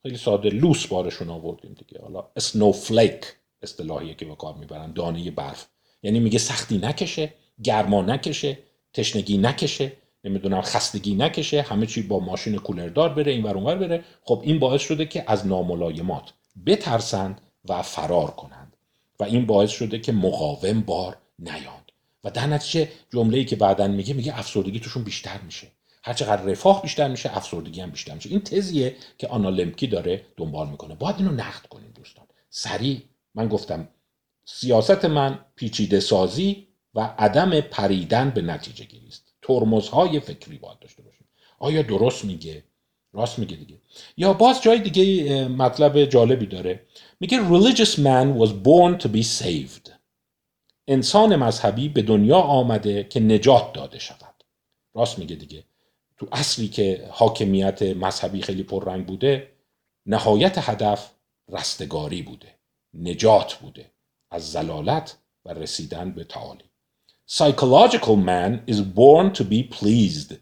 خیلی ساده لوس بارشون آوردیم دیگه. حالا اسنوفلیک اصطلاحیه که به کار می‌برن دانه برف. یعنی میگه سختی نکشه گرما نکشه تشنگی نکشه نمی‌دونم خستگی نکشه همه چی با ماشین کولردار بره این اونور بره. خب این باعث شده که از ناملایمات بترسند و فرار کنند. و این باعث شده که مقاوم بار نیاند و در نتیجه جمله ای که بعدا میگه میگه افسردگی توشون بیشتر میشه. هرچقدر رفاه بیشتر میشه افسردگی هم بیشتر میشه. این تزیه که آنالمکی داره دنبال می‌کنه. باید اینو نقد کنیم دوستان. سریع. من گفتم سیاست من پیچیده سازی و عدم پریدن به نتیجه گیری است. ترمزهای فکری باید داشته باشیم. آیا درست میگه؟ راست میگه دیگه. یا باز جای دیگه مطلب جالبی داره. میگه religious man was born to be saved. انسان مذهبی به دنیا آمده که نجات داده شود. راست میگه دیگه. تو اصلی که حاکمیت مذهبی خیلی پررنگ بوده نهایت هدف رستگاری بوده. نجات بوده. از زلالت و رسیدن به تعالی. Psychological man is born to be pleased.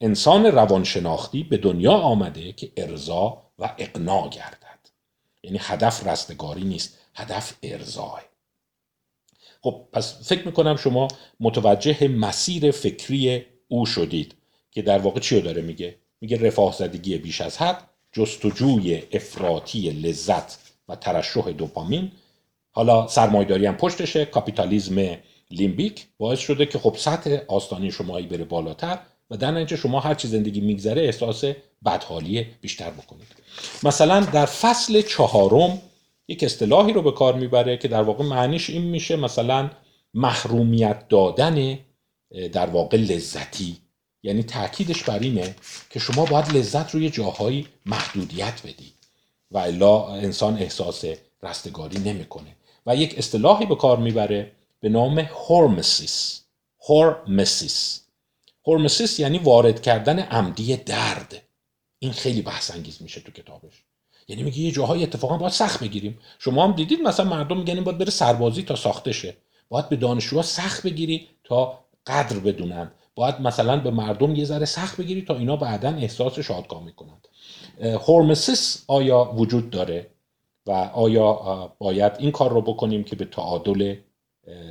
انسان روانشناختی به دنیا آمده که ارضا و اقنا گردد. یعنی هدف رستگاری نیست هدف ارضاه. خب پس فکر می‌کنم شما متوجه مسیر فکری او شدید که در واقع چی رو داره میگه؟ میگه رفاه زدگی بیش از حد جستجوی افراطی لذت و ترشح دوپامین. حالا سرمایداری هم پشتشه کاپیتالیزم لیمبیک باعث شده که خب سطح آستانه‌ی شما هی بره بالاتر و در نتیجه شما هر چی زندگی میگذره احساس بدحالی بیشتر بکنید. مثلا در فصل چهارم یک اصطلاحی رو به کار می‌بره که در واقع معنیش این میشه مثلا محرومیت دادن در واقع لذتی. یعنی تاکیدش بر اینه که شما باید لذت روی جاهایی محدودیت بدی و الا انسان احساس رستگاری نمی‌کنه. و یک اصطلاحی به کار می‌بره به نام هورمسیس هورمسیس هورمسیس یعنی وارد کردن عمدی درد. این خیلی بحث انگیز میشه تو کتابش. یعنی میگه یه جاهای اتفاقا باید سخت بگیریم. شما هم دیدید مثلا مردم میگن باید بره سربازی تا ساخته شه. باید به دانشجوها سخت بگیری تا قدر بدونن. باید مثلا به مردم یه ذره سخت بگیری تا اینا بعدا احساس شادکامی کنند هورمسیس آیا وجود داره؟ و آیا باید این کار رو بکنیم که به تعادل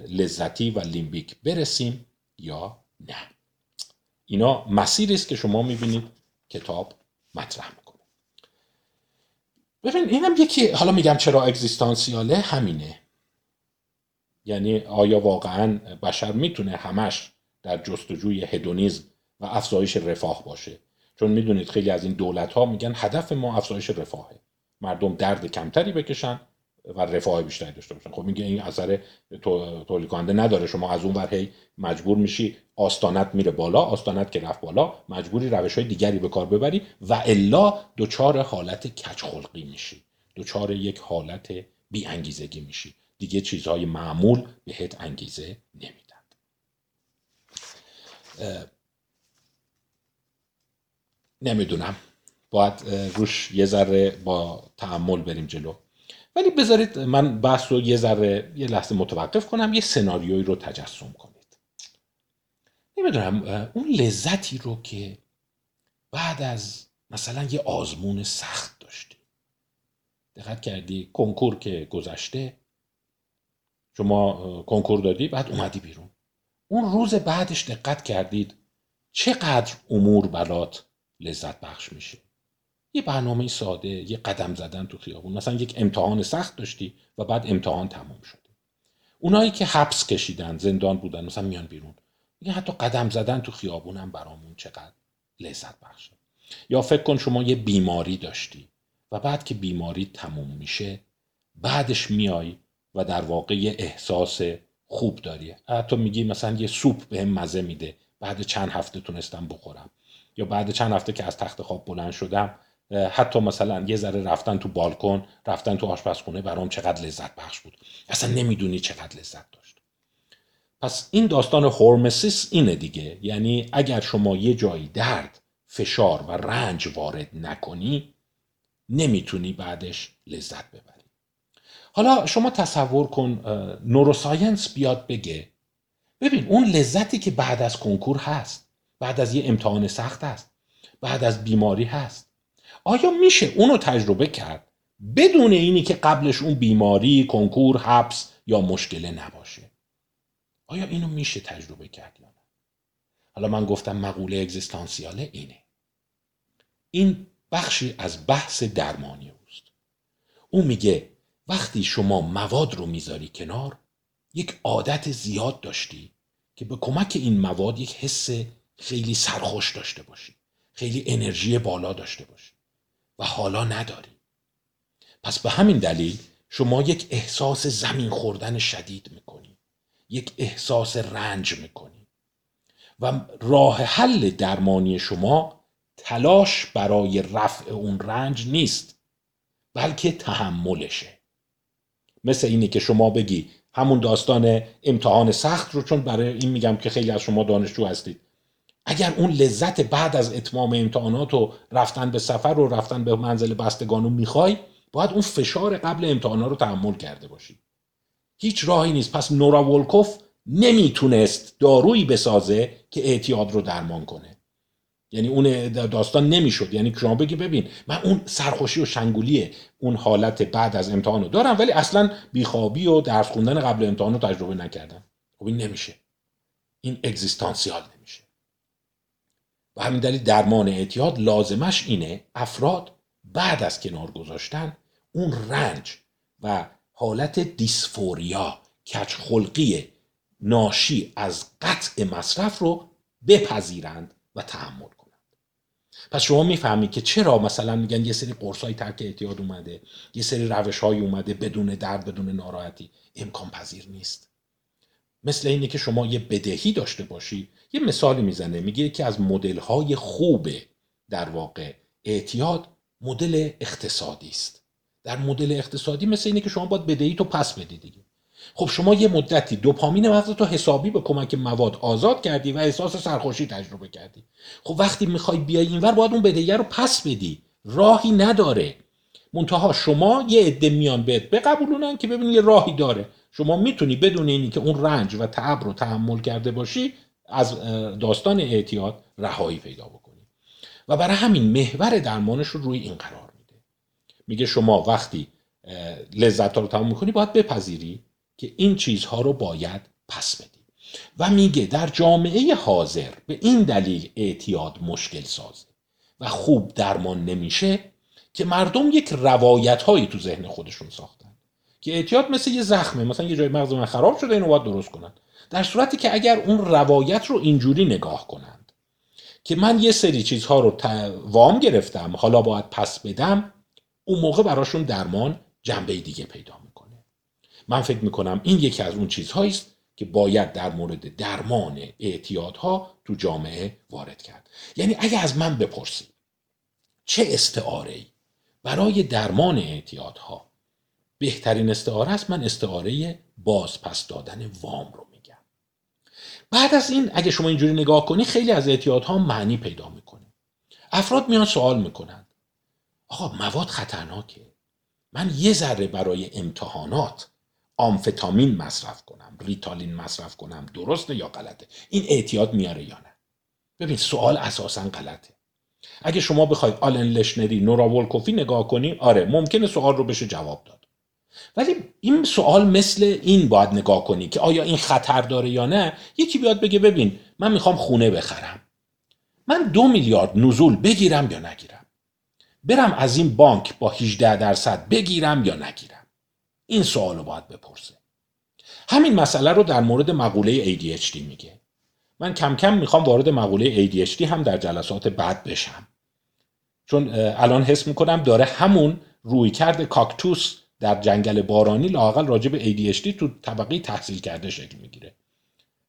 لذتی و لیمبیک برسیم یا نه؟ اینا مسیری است که شما می‌بینید کتاب مطرح ببین اینم یکی حالا میگم چرا اگزیستانسیاله؟ همینه. یعنی آیا واقعا بشر می‌تونه همش در جستجوی هدونیزم و افزایش رفاه باشه؟ چون می‌دونید خیلی از این دولت ها میگن هدف ما افزایش رفاهه. مردم درد کمتری بکشن و رفاه بیشتری داشته باشن. خب میگه این اثر تولید کننده نداره. شما از اون ور هی مجبور میشی آستانت میره بالا آستانت که رفت بالا مجبوری روش های دیگری به کار ببری و الا دچار حالت کج خلقی میشی. دچار یک حالت بی انگیزگی میشی. دیگه چیزهای معمول بهت انگیزه نمیدن. نمی‌دونم. باید روش یه ذره با تعمل بریم جلو. ولی بذارید من بحث رو یه ذره یه لحظه متوقف کنم یه سناریویی رو تجسم کنید. نمی‌دونم اون لذتی رو که بعد از مثلا یه آزمون سخت داشتی. دقت کردی کنکور که گذشته شما کنکور دادی بعد اومدی بیرون. اون روز بعدش دقت کردید چقدر امور برات لذت بخش میشه. یه برنامه ساده یه قدم زدن تو خیابون. مثلا یک امتحان سخت داشتی و بعد امتحان تمام شده. اونایی که حبس کشیدن زندان بودن مثلا میان بیرون میگه حتی قدم زدن تو خیابونم برامون چقدر لذت بخشه. یا فکر کن شما یه بیماری داشتی و بعد که بیماری تموم میشه بعدش میای و در واقع یه احساس خوب داری. حتی میگی مثلا یه سوپ به هم مزه میده بعد چند هفته تونستم بخورم. یا بعد چند هفته که از تخت خواب بلند شدم حتی مثلا یه ذره رفتن تو بالکن رفتن تو آشپزخونه برام چقدر لذت بخش بود. اصلا نمی‌دونی چقدر لذت داشت. پس این داستان هورمسیس اینه دیگه. یعنی اگر شما یه جایی درد فشار و رنج وارد نکنی نمی‌تونی بعدش لذت ببری. حالا شما تصور کن نوروساینس بیاد بگه ببین اون لذتی که بعد از کنکور هست بعد از یه امتحان سخت هست بعد از بیماری هست آیا میشه اونو تجربه کرد بدون اینی که قبلش اون بیماری کنکور حبس یا مشکله نباشه؟ آیا اینو میشه تجربه کرد یا نه؟ حالا من گفتم مقوله اگزیستانسیاله اینه. این بخشی از بحث درمانی اوست. اون میگه وقتی شما مواد رو می‌ذاری کنار یک عادت زیاد داشتی که به کمک این مواد یک حس خیلی سرخوش داشته باشی خیلی انرژی بالا داشته باشی. و حالا نداری. پس به همین دلیل شما یک احساس زمین خوردن شدید می‌کنی. یک احساس رنج می‌کنی. و راه حل درمانی شما تلاش برای رفع اون رنج نیست بلکه تحملشه. مثل اینه که شما بگی همون داستان امتحان سخت رو چون برای این میگم که خیلی از شما دانشجو هستید. اگر اون لذت بعد از اتمام امتحانات و رفتن به سفر و رفتن به منزل بستگان رو می‌خوای باید اون فشار قبل امتحانات رو تحمل کرده باشی. هیچ راهی نیست. پس نورا ولکوف نمی‌تونست دارویی بسازه که اعتیاد رو درمان کنه. یعنی اون داستان نمی‌شد. یعنی شما بگی ببین من اون سرخوشی و شنگولی اون حالت بعد از امتحان رو دارم ولی اصلا بیخوابی و درس خوندن قبل امتحان رو تجربه نکردم. خب این نمیشه. این اگزیستانسیال. نمیشه و همین دلیل درمان اعتیاد لازمش اینه افراد بعد از کنار گذاشتن اون رنج و حالت دیسفوریا کچ خلقی ناشی از قطع مصرف رو بپذیرند و تحمل پس شما می‌فهمید که چرا مثلا میگن یه سری قرصای ترک اعتیاد اومده یه سری روش های اومده بدون درد بدون ناراحتی. امکان پذیر نیست. مثل اینه که شما یه بدهی داشته باشی یه مثالی می‌زنه میگه که از مدل های خوب در واقع اعتیاد مدل اقتصادی است. در مدل اقتصادی مثل اینه که شما باید بدهی تو پس بدی دیگه. خب شما یه مدتی دوپامین مغزت تو حسابی به کمک مواد آزاد کردی و احساس سرخوشی تجربه کردی. خب وقتی می‌خوای بیای اینور باید اون بدهیه رو پس بدی. راهی نداره. منتها شما یه عده میان بهت بقبولونن که ببین یه راهی داره. شما می‌تونی بدون اینی که اون رنج و تعب رو تحمل کرده باشی از داستان اعتیاد رهایی پیدا بکنی. و برای همین محور درمانش رو روی این قرار میده. میگه شما وقتی لذت رو تمام می‌کنی باید بپذیری که این چیزها رو باید پس بدیم و میگه در جامعه حاضر به این دلیل اعتیاد مشکل سازه. و خوب درمان نمیشه که مردم یک روایت هایی تو ذهن خودشون ساختن. که اعتیاد مثل یه زخمه. مثلا یه جای مغز من خراب شده اینو باید درست کنن. در صورتی که اگر اون روایت رو اینجوری نگاه کنند که من یه سری چیزها رو وام گرفتم حالا باید پس بدم اون موقع براشون درمان جنبه دیگه پیدا می‌کنه. من فکر می‌کنم این یکی از اون چیزهایی است که باید در مورد درمان اعتیادها تو جامعه وارد کرد. یعنی اگه از من بپرسید چه استعاره ای برای درمان اعتیادها؟ بهترین استعاره است من استعاره بازپس دادن وام رو. بعد از این اگه شما اینجوری نگاه کنی خیلی از اعتیادها معنی پیدا می‌کنه. افراد میان سوال می‌کنن آقا مواد خطرناکه. من یه ذره برای امتحانات آمفتامین مصرف کنم ریتالین مصرف کنم درسته یا غلطه؟ این اعتیاد میاره یا نه؟ ببین سوال اساسا غلطه. اگه شما بخواید آلن لشنری نورا ولکوفی نگاه کنی آره ممکنه سوال رو بشه جواب داد. ولی این سوال مثل این باید نگاه کنی که آیا این خطر داره یا نه یکی بیاد بگه ببین من می‌خوام خونه بخرم. من دو میلیارد نزول بگیرم یا نگیرم؟ برم از این بانک با 18 درصد بگیرم یا نگیرم؟ این سوال رو باید بپرسه. همین مسئله رو در مورد مقوله ADHD میگه. من کم کم می‌خوام وارد مقوله ADHD هم در جلسات بعد بشم. چون الان حس می‌کنم داره همون روی کرده کاکتوس در جنگل بارانی لاقل راجع به ADHD تو طبقه تحصیل کرده شکل می‌گیره.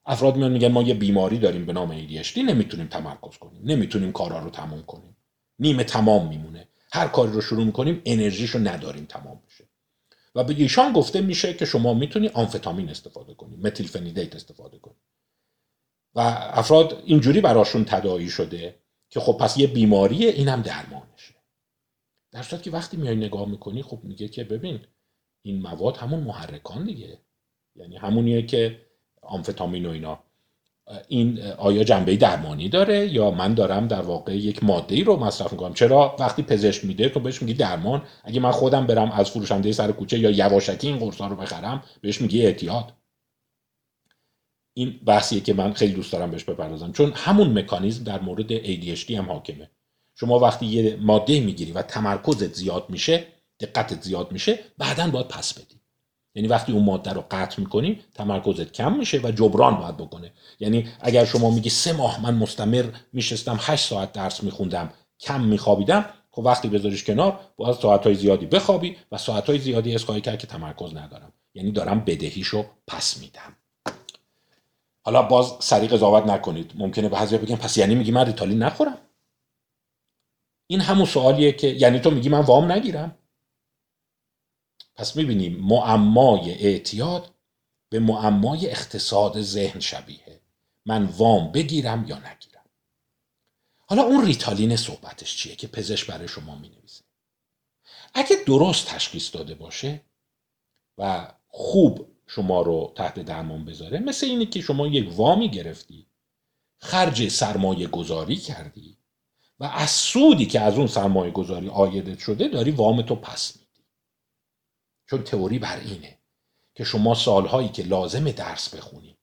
افراد میان میگن ما یه بیماری داریم به نام ADHD نمی‌تونیم تمرکز کنیم نمی‌تونیم کارا رو تمام کنیم. نیمه تمام میمونه. هر کاری رو شروع می‌کنیم انرژیشو نداریم تمام بشه. و به ایشان گفته میشه که شما می‌تونی آمفتامین استفاده کنی متیل فنیدیت استفاده کنی. و افراد اینجوری براشون تداعی شده که خب پس یه بیماریه اینم درمانشه. در صورت که وقتی میای نگاه می‌کنی خب میگه که ببین این مواد همون محرکان دیگه. یعنی همونیه که آمفتامین و اینا. این آیا جنبه درمانی داره یا من دارم در واقع یک ماده ای رو مصرف می‌کنم؟ چرا وقتی پزشک میده تو بهش میگی درمان؟ اگه من خودم برم از فروشنده سر کوچه یا یواشکی این قرصا رو بخرم بهش میگی اعتیاد. این بحثیه که من خیلی دوست دارم بهش بپردازم. چون همون مکانیزم در مورد ADHD هم حاکمه. شما وقتی یه ماده می‌گیری و تمرکزت زیاد میشه دقتت زیاد میشه بعدا باید پس بدی. یعنی وقتی اون ماده رو قطع می‌کنی تمرکزت کم میشه و جبران باید بکنه. یعنی اگر شما میگی سه ماه من مستمر میشستم هشت ساعت درس میخوندم کم میخوابیدم خب وقتی بذاریش کنار باید ساعت های زیادی بخوابی و ساعت های زیادی اسکای کرد که تمرکز ندارم. یعنی دارم بدهیشو پس میدم. حالا باز سریع قضاوت نکنید. ممکنه بعضیا بگن پس یعنی میگی من ریتالین نخورم؟ این همون سوالیه که یعنی تو میگی من وام نگیرم. پس می‌بینیم معمای اعتیاد به معمای اقتصاد ذهن شبیه. من وام بگیرم یا نگیرم. حالا اون ریتالین صحبتش چیه که پزشک برای شما می‌نویسه؟ اگه درست تشخیص داده باشه و خوب شما رو تحت درمان بذاره مثل اینه که شما یک وامی گرفتی خرج سرمایه گذاری کردی و از سودی که از اون سرمایه گذاری آیدت شده داری وام تو پس میدی. چون تئوری بر اینه که شما سالهایی که لازم درس بخونی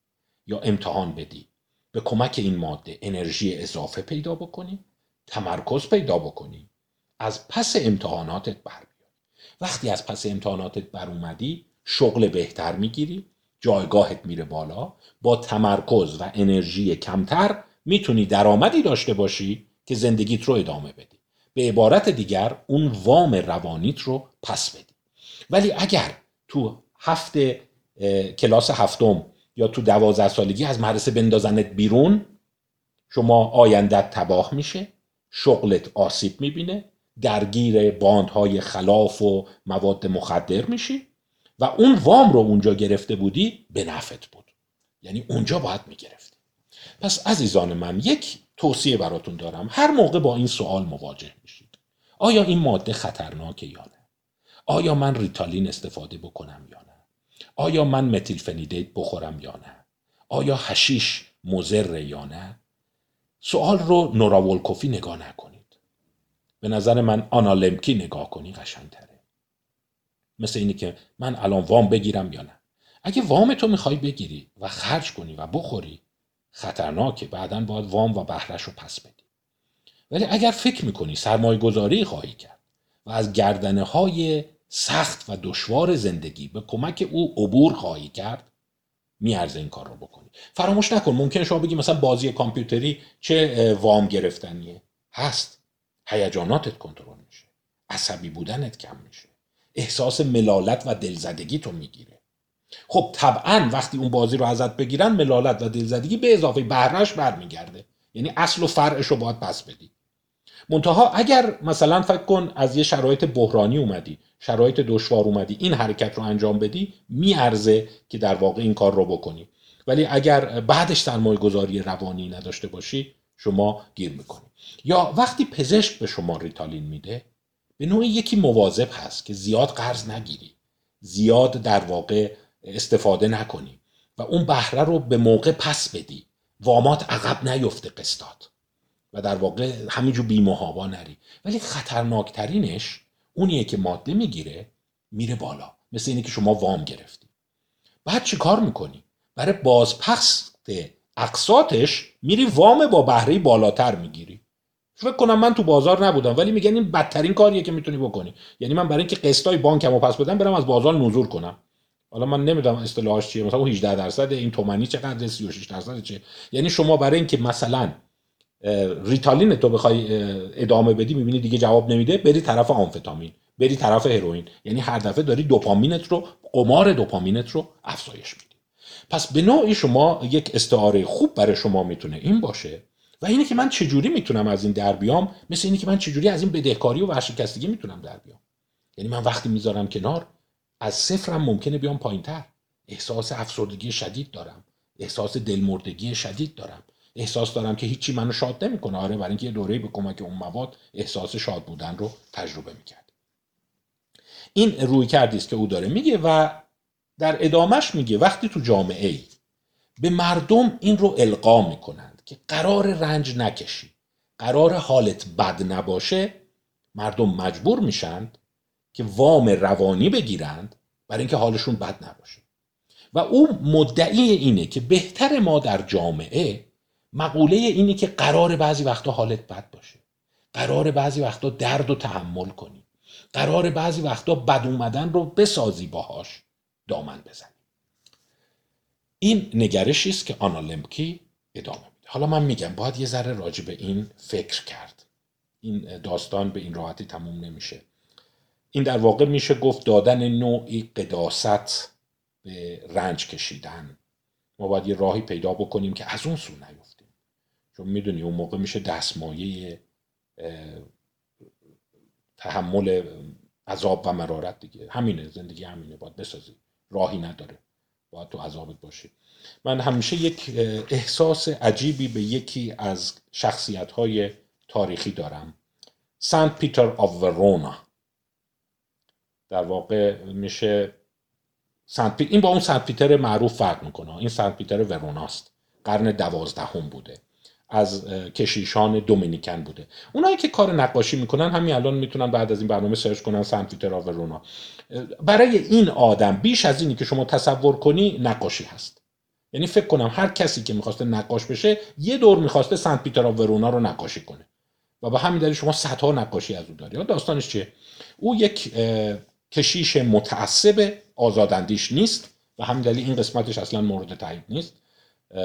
یا امتحان بدی به کمک این ماده انرژی اضافه پیدا بکنی تمرکز پیدا بکنی از پس امتحاناتت بر وقتی از پس امتحاناتت بر اومدی شغل بهتر می‌گیری جایگاهت میره بالا با تمرکز و انرژی کمتر می‌تونی درآمدی داشته باشی که زندگیت رو ادامه بدی. به عبارت دیگر اون وام روانیت رو پس بدی. ولی اگر تو هفته کلاس هفتم یا تو دوازده سالگی از مدرسه بندازنت بیرون شما آیندت تباه میشه شغلت آسیب می‌بینه درگیر باندهای خلاف و مواد مخدر میشی و اون وام رو اونجا گرفته بودی به نفت بود. یعنی اونجا باید می‌گرفتی. پس عزیزان من یک توصیه براتون دارم. هر موقع با این سوال مواجه میشید. آیا این ماده خطرناکه یا نه؟ آیا من ریتالین استفاده بکنم یا نه؟ آیا من متیل فنیدیت بخورم یا نه؟ آیا هشیش مزره یا نه؟ سوال رو نوراولکوفی نگاه نکنید. به نظر من آنالمکی نگاه کنی قشنگتره. مثل اینی که من الان وام بگیرم یا نه. اگه وام تو می‌خوای بگیری و خرج کنی و بخوری خطرناکه. بعدا باید وام و بهرش رو پس بدی. ولی اگر فکر می‌کنی سرمایه گذاری خواهی کرد و از گردنه های سخت و دشوار زندگی به کمک او عبور خواهی کرد میارزه این کار رو بکنی. فراموش نکن ممکن شما بگی مثلا بازی کامپیوتری چه وام گرفتنیه؟ هست. هیجاناتت کنترل میشه. عصبی بودنت کم میشه. احساس ملالت و دلزدگی تو می‌گیره. خب طبعا وقتی اون بازی رو ازت بگیرن ملالت و دلزدگی به اضافه بهرش برمیگرده. یعنی اصل و فرعش رو باید پس بدی. منتها اگر مثلا فکر کن از یه شرایط بحرانی اومدی شرایط دشوار اومدی این حرکت رو انجام بدی میارزه که در واقع این کار رو بکنی. ولی اگر بعدش سرمایه گذاری روانی نداشته باشی شما گیر می‌کنی. یا وقتی پزشک به شما ریتالین میده به نوعی یکی مواظب هست که زیاد قرض نگیری. زیاد در واقع استفاده نکنی. و اون بهره رو به موقع پس بدی. وامات عقب نیفته قسطات. و در واقع همینجور بیمهابا نری. ولی خطرناکترینش اونیه که ماده می‌گیره میره بالا. مثل اینه که شما وام گرفتی. بعد چی کار می‌کنی؟ برای بازپخت اقساطش میری وام با بهره بالاتر می‌گیری. فکر کنم من تو بازار نبودم ولی میگن این بدترین کاریه که می‌تونی بکنی. یعنی من برای اینکه قسطای بانکمو پس بدم برم از بازار نزول کنم. حالا من نمی‌دونم اصطلاحش چیه مثلا اون 18 درصد این تومانی چقدر 36 درصد چه یعنی شما برای اینکه مثلا ریتالین تو بخوای ادامه بدی می‌بینی دیگه جواب نمیده بری طرف آمفتامین بری طرف هروئین. یعنی هر دفعه داری دوپامینت رو قمار دوپامینت رو افزایش میدی. پس به نوعی شما یک استعاره خوب برای شما می‌تونه این باشه. و اینه که من چجوری می‌تونم از این در بیام؟ مثل اینه که من چجوری از این بدهکاری و ورشکستگی می‌تونم در بیام. یعنی من وقتی می‌ذارم کنار از صفرم ممکنه بیام پایینتر. احساس افسردگی شدید دارم. احساس دلمردگی شدید دارم. احساس دارم که هیچی منو شاد نمی‌کنه. آره برای اینکه یه دوره به کمک اون مواد احساس شاد بودن رو تجربه می‌کرد. این روی کردی است که او داره میگه و در ادامش میگه وقتی تو جامعه ای به مردم این رو القا می‌کنند که قرار رنج نکشی قرار حالت بد نباشه مردم مجبور میشند که وام روانی بگیرند برای اینکه حالشون بد نباشه. و او مدعی اینه که بهتر ما در جامعه مقوله اینه که قرار بعضی وقتا حالت بد باشه. قرار بعضی وقتا درد و تحمل کنی. قرار بعضی وقتا بد اومدن رو بسازی باهاش دامن بزنی. این نگرشی است که آنا لمکی ادامه میده. حالا من میگم باید یه ذره راجع به این فکر کرد. این داستان به این راحتی تموم نمیشه. این در واقع میشه گفت دادن نوعی قداست به رنج کشیدن. ما باید یه راهی پیدا بکنیم که از اون سو نیفتیم. چون می‌دونی اون موقع میشه دستمایه تحمل عذاب و مرارت دیگه. همینه زندگی همینه. باید بسازی. راهی نداره. باید تو عذابت باشی. من همیشه یک احساس عجیبی به یکی از شخصیت های تاریخی دارم. Saint Peter of Verona در واقع میشه سنت این با اون سنت پیتر معروف فرق می‌کنه. این سنت پیتر وروناست. قرن دوازدهم بوده. از کشیشان دومینیکن بوده. اونایی که کار نقاشی می‌کنن همین الان می‌تونن بعد از این برنامه search کنن سنت پیتر ورونا. برای این آدم بیش از اینی که شما تصور کنی نقاشی هست. یعنی فکر کنم هر کسی که می‌خواسته نقاش بشه یه دور می‌خواسته سنت پیتر ورونا رو نقاشی کنه. و به همین دلیل شما صدها نقاشی از او داری. داستانش چیه؟ او یک کشیش متعصب آزاداندیش نیست و همین دلیل این قسمتش اصلا مورد تایید نیست.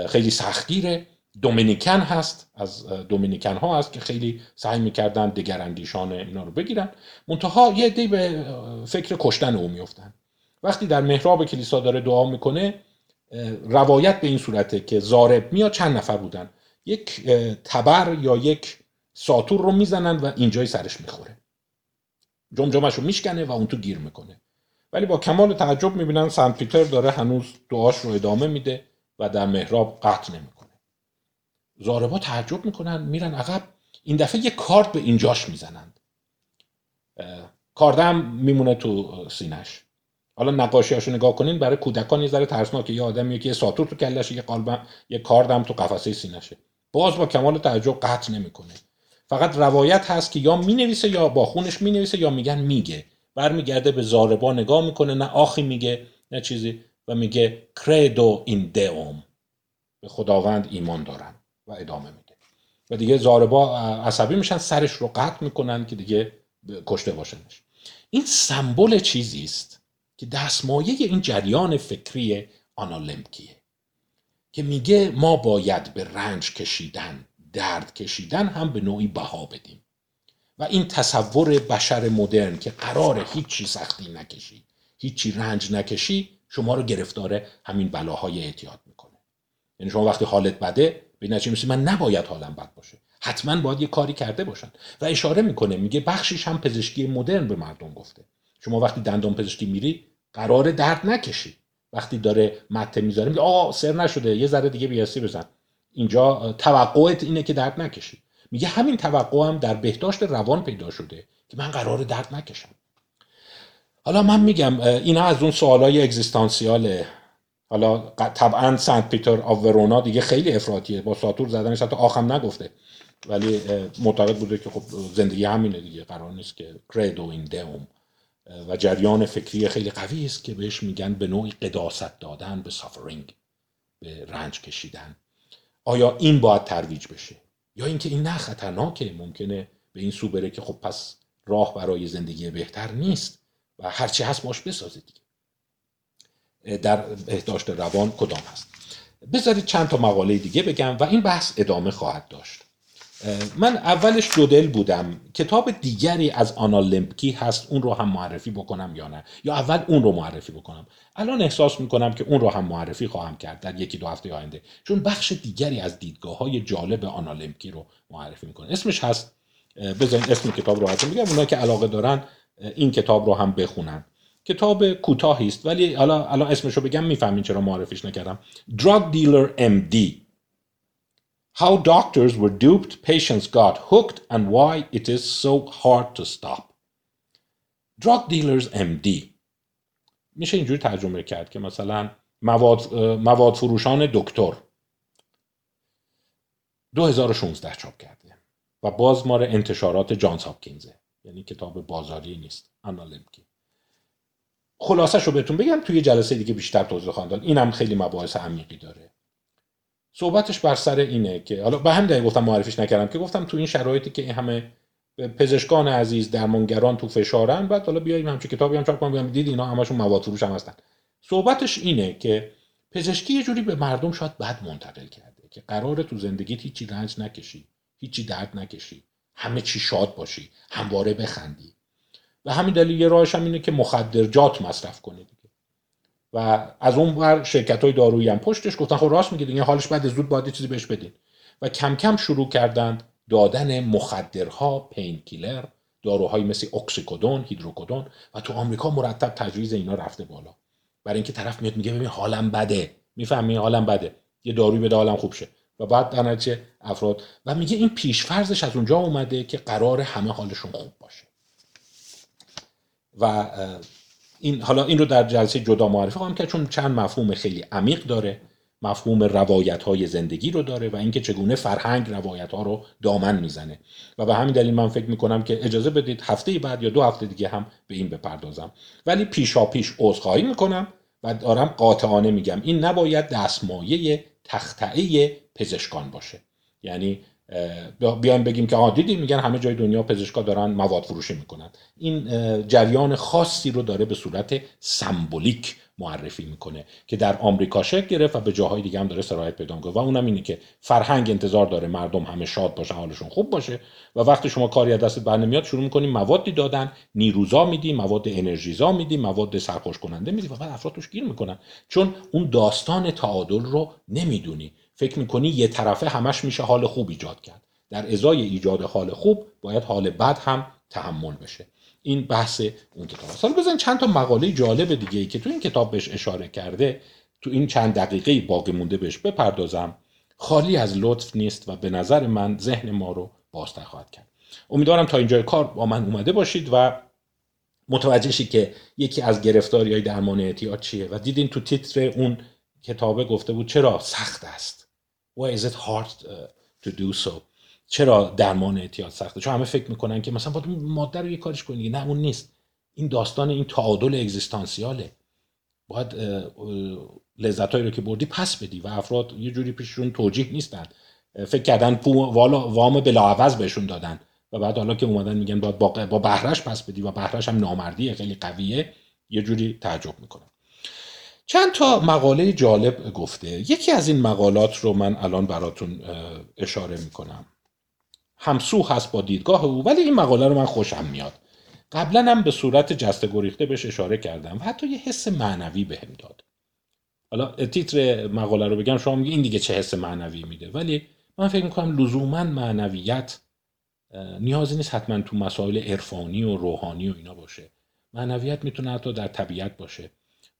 خیلی سختگیره دومینیکن هست از دومینیکن ها هست که خیلی سعی می‌کردن دگراندیشان اینا رو بگیرن. منتها یه دی به فکر کشتن او میفتن وقتی در محراب کلیسا داره دعا می‌کنه روایت به این صورته که زارب میاد چند نفر بودن. یک تبر یا یک ساتور رو می‌زنن و اینجای سرش می‌خوره. جمجمش رو میشکنه و اون تو گیر می‌کنه. ولی با کمال تعجب می‌بینن سنت پیتر داره هنوز دعاش رو ادامه میده و در محراب قطع نمی‌کنه. زاربا تعجب می‌کنن میرن عقب. این دفعه یه کارت به اینجاش می‌زنند. کاردم میمونه تو سینش حالا نقاشیاشو نگاه کنین برای کودکان یه ذره ترسناکه یه آدمی که یه ساتور تو کلشه یه قالب یه کاردم تو قفسه سینشه باز با کمال تعجب قطع نمی‌کنه. فقط روایت هست که یا می‌نویسه یا با خونش می‌نویسه یا میگن میگه. برمیگرده به زاربا نگاه می‌کنه نه آخی میگه نه چیزی و میگه کردو این دوم به خداوند ایمان دارن و ادامه میده. و دیگه زاربا عصبی میشن سرش رو قطع می‌کنن که دیگه کشته باشنش. این سمبل چیزی است که دستمایه این جریان فکری آنالمکیه که میگه ما باید به رنج کشیدن درد کشیدن هم به نوعی بها بدیم. و این تصور بشر مدرن که قرار هیچی سختی نکشی هیچی رنج نکشی شما رو گرفتار همین بلاهای اعتیاد می‌کنه. یعنی شما وقتی حالت بده به نتیجه من نباید حالم بد باشه. حتما باید یه کاری کرده باشن. و اشاره می‌کنه میگه بخشیش هم پزشکی مدرن به مردم گفته. شما وقتی دندان پزشکی میری قرار درد نکشی. وقتی داره مته می‌ذاره میگه آقا سر نشده یه ذره دیگه بیاسی بزن. اینجا توقعت اینه که درد نکشی میگه همین توقع هم در بهداشت روان پیدا شده که من قرار درد نکشم. حالا من میگم اینا از اون سوالای اگزیستانسیاله حالا طبعا سنت پیتر آف ورونا دیگه خیلی افراطیه با ساتور زدنش حتی آخم نگفته. ولی معتقد بوده که خب زندگی همینه دیگه قرار نیست که کردو این دوم و جریان فکری خیلی قوی است که بهش میگن به نوعی قداست دادن به سافرینگ به رنج کشیدن. آیا این باید ترویج بشه؟ یا اینکه این نه خطرناکه ممکنه به این سو بره که خب پس راه برای زندگی بهتر نیست و هرچی هست باش بسازه دیگه. در بهداشت روان کدام هست؟ بذارید چند تا مقاله دیگه بگم و این بحث ادامه خواهد داشت. من اولش دو دل بودم. کتاب دیگری از آنا لمپکی هست اون رو هم معرفی بکنم یا نه؟ یا اول اون رو معرفی بکنم. الان احساس می‌کنم که اون رو هم معرفی خواهم کرد در یکی دو هفته آینده. چون بخش دیگری از دیدگاه های جالب آنا لمپکی رو معرفی می‌کنه. اسمش هست بذارین اسم کتاب رو هستم میگم اونا که علاقه دارن این کتاب رو هم بخونن. کتاب کوتاهی است ولی حالا الان اسمش رو بگم می‌فهمین چرا معرفیش نکردم. Drug Dealer MD How doctors were duped, patients got hooked, and why it is so hard to stop. Drug dealers MD میشه اینجوری ترجمه کرد که مثلا مواد, مواد فروشان دکتر. 2016 چاپ کرده و باز مار انتشارات جانس هاپکینزه. یعنی کتاب بازاری نیست. خلاصه رو بهتون بگم توی جلسه دیگه بیشتر توضیح خواهم داد. اینم خیلی مباحث عمیقی داره. صحبتش بر سر اینه که حالا به هم دلیل گفتم معرفیش نکردم که گفتم تو این شرایطی که این همه پزشکان عزیز درمانگران تو فشارن بعد حالا بیایم همچین کتابی هم چاپ کنم دید اینا همشون مواد فروش هم هستن. صحبتش اینه که پزشکی یه جوری به مردم شاید بد منتقل کرده که قراره تو زندگیت هیچی رنج نکشی هیچی درد نکشی همه چی شاد باشی همواره بخندی. و همین دلیل یه راهش هم اینه که مخدرجات مصرف کنید. و از اون بر شرکت های دارویی هم پشتش گفتن خب راست میگید این حالش بعد زود باید چیزی بهش بدین. و کم کم شروع کردند دادن مخدرها پین کیلر داروهایی مثل اکسیکودون هیدروکودون و تو آمریکا مرتب تجویز اینا رفته بالا. برای اینکه طرف میاد میگه ببین حالم بده. می‌فهمی؟ حالم بده. یه داروی بده حالم خوب شه. و بعد در افراد و میگه این پیشفرزش از اونجا اومده که قرار همه حالشون خوب باشه. و این حالا این رو در جلسه جدا معرفی خواهم که چون چند مفهوم خیلی عمیق داره. مفهوم روایت های زندگی رو داره و اینکه چگونه فرهنگ روایت ها رو دامن می‌زنه. و به همین دلیل من فکر می‌کنم که اجازه بدید هفته بعد یا دو هفته دیگه هم به این بپردازم. ولی پیشا پیش عذرخواهی می‌کنم و دارم قاطعانه میگم این نباید دستمایه تختعه پزشکان باشه. یعنی بیایم بگیم که آه دیدیم میگن همه جای دنیا پزشکا دارن مواد فروشی می‌کنن. این جریان خاصی رو داره به صورت سمبولیک معرفی می‌کنه که در آمریکا شکل گرفت و به جاهای دیگه هم داره سرایت پیدا می‌کنه. و اونم اینه که فرهنگ انتظار داره مردم همه شاد باشن حالشون خوب باشه. و وقتی شما کاری از دست بر نمیاد شروع می‌کنیم موادی دادن نیروزا میدی مواد انرژیزا میدی مواد سرخوش کننده میدی و بعد افراد توش گیر می‌کنن. چون اون داستان تعادل رو نمی‌دونی. فکر می‌کنی یه طرفه همش میشه حال خوب ایجاد کرد. در ازای ایجاد حال خوب باید حال بد هم تحمل بشه. این بحث اون کتاب است. حالا بزن چند تا مقاله جالب دیگه ای که تو این کتاب بهش اشاره کرده تو این چند دقیقه باقی مونده بهش بپردازم. خالی از لطف نیست و به نظر من ذهن ما رو بازتر خواهد کرد. امیدوارم تا اینجا کار با من اومده باشید و متوجه شید که یکی از گرفتاری های درمان اعتیاد چیه. و دیدین تو تیتر اون کتابه گفته بود چرا سخت است. Why is it hard uh, to do so? چرا درمان اعتیاد سخته؟ چون همه فکر می‌کنن که مثلا باید ماده رو یه کارش کنی. نه اون نیست. این داستان این تعادل اگزیستانسیاله. باید لذتهایی رو که بردی پس بدی و افراد یه جوری پیششون توجیه نیستن. فکر کردن والا وام بلاعوض بهشون دادن و بعد حالا که اومدن میگن باید با, با بهرش پس بدی و بهرش هم نامردیه خیلی قویه یه جوری تعجب می‌کنن چند تا مقاله جالب گفته. یکی از این مقالات رو من الان براتون اشاره می‌کنم. همسو هست با دیدگاه او ولی این مقاله رو من خوشم میاد. قبلا هم به صورت جسته گریخته بهش اشاره کردم و حتی یه حس معنوی بهم داد. حالا تیتر مقاله رو بگم شما میگی این دیگه چه حس معنوی میده؟ ولی من فکر می‌کنم لزوما معنویت نیازی نیست حتما تو مسائل عرفانی و روحانی و اینا باشه. معنویت می‌تونه حتی در طبیعت باشه.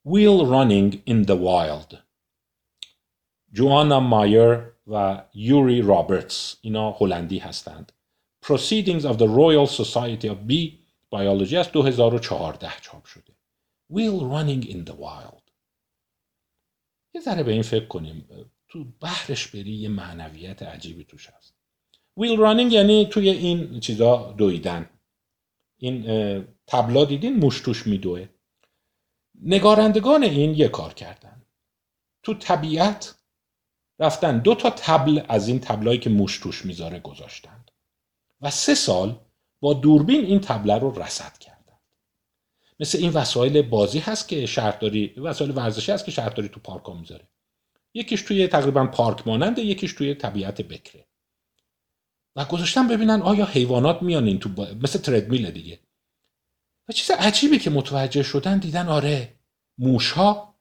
Wheel Running in the Wild. جوانا مایر و یوری رابرتس اینا هلندی هستند. Proceedings of the Royal Society of Bee Biology از 2014 چاپ شده. Wheel Running in the Wild. یه ذره به این فکر کنیم. تو بحرش بری یه معنویت عجیبی توش هست. ویل رانینگ یعنی توی این چیزا دویدن. این تبلا دیدین؟ موش توش میدوه. نگارندگان این یه کار کردن تو طبیعت رفتن دو تا تبل از این تبلایی که موش توش می‌ذاره گذاشتند. و سه سال با دوربین این تبله رو رصد کردند. مثل این وسایل بازی هست که شهرداری وسایل ورزشی هست که شهرداری تو پارک می‌ذاره. یکیش توی تقریبا پارک ماننده یکیش توی طبیعت بکره. و گذاشتم ببینن آیا حیوانات میان این تو با... مثل تردمیل دیگه. و چیز عجیبی که متوجه شدن دیدن آره موشها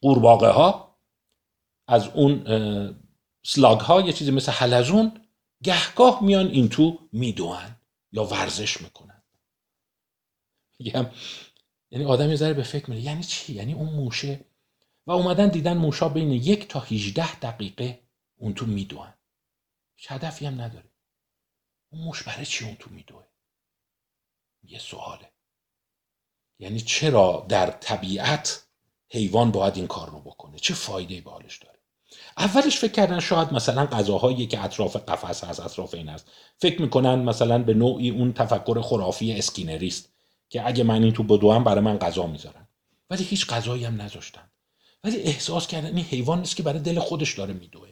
قورباغه ها از اون سلاگ ها یه چیزی مثل حلزون گهگاه میان این تو میدوان یا ورزش می‌کنن میگم یعنی آدم یه ذره به فکر میره یعنی چی؟ یعنی اون موشه. و اومدن دیدن موشا بین یک تا 18 دقیقه اون تو میدوان هیچ هدفی هم نداره. اون موش برای چی اون تو میدوه؟ یه سواله. یعنی چرا در طبیعت حیوان باید این کار رو بکنه؟ چه فایده به حالش داره؟ اولش فکر کردن شاید مثلا غذاهایی که اطراف قفس هست اطراف این هست. فکر می‌کنن مثلا به نوعی اون تفکر خرافی اسکینریست که اگه من این تو بدوم برای من غذا می‌ذارن. ولی هیچ غذایی هم نذاشتن. ولی احساس کردن این حیوان نیست که برای دل خودش داره میدوه.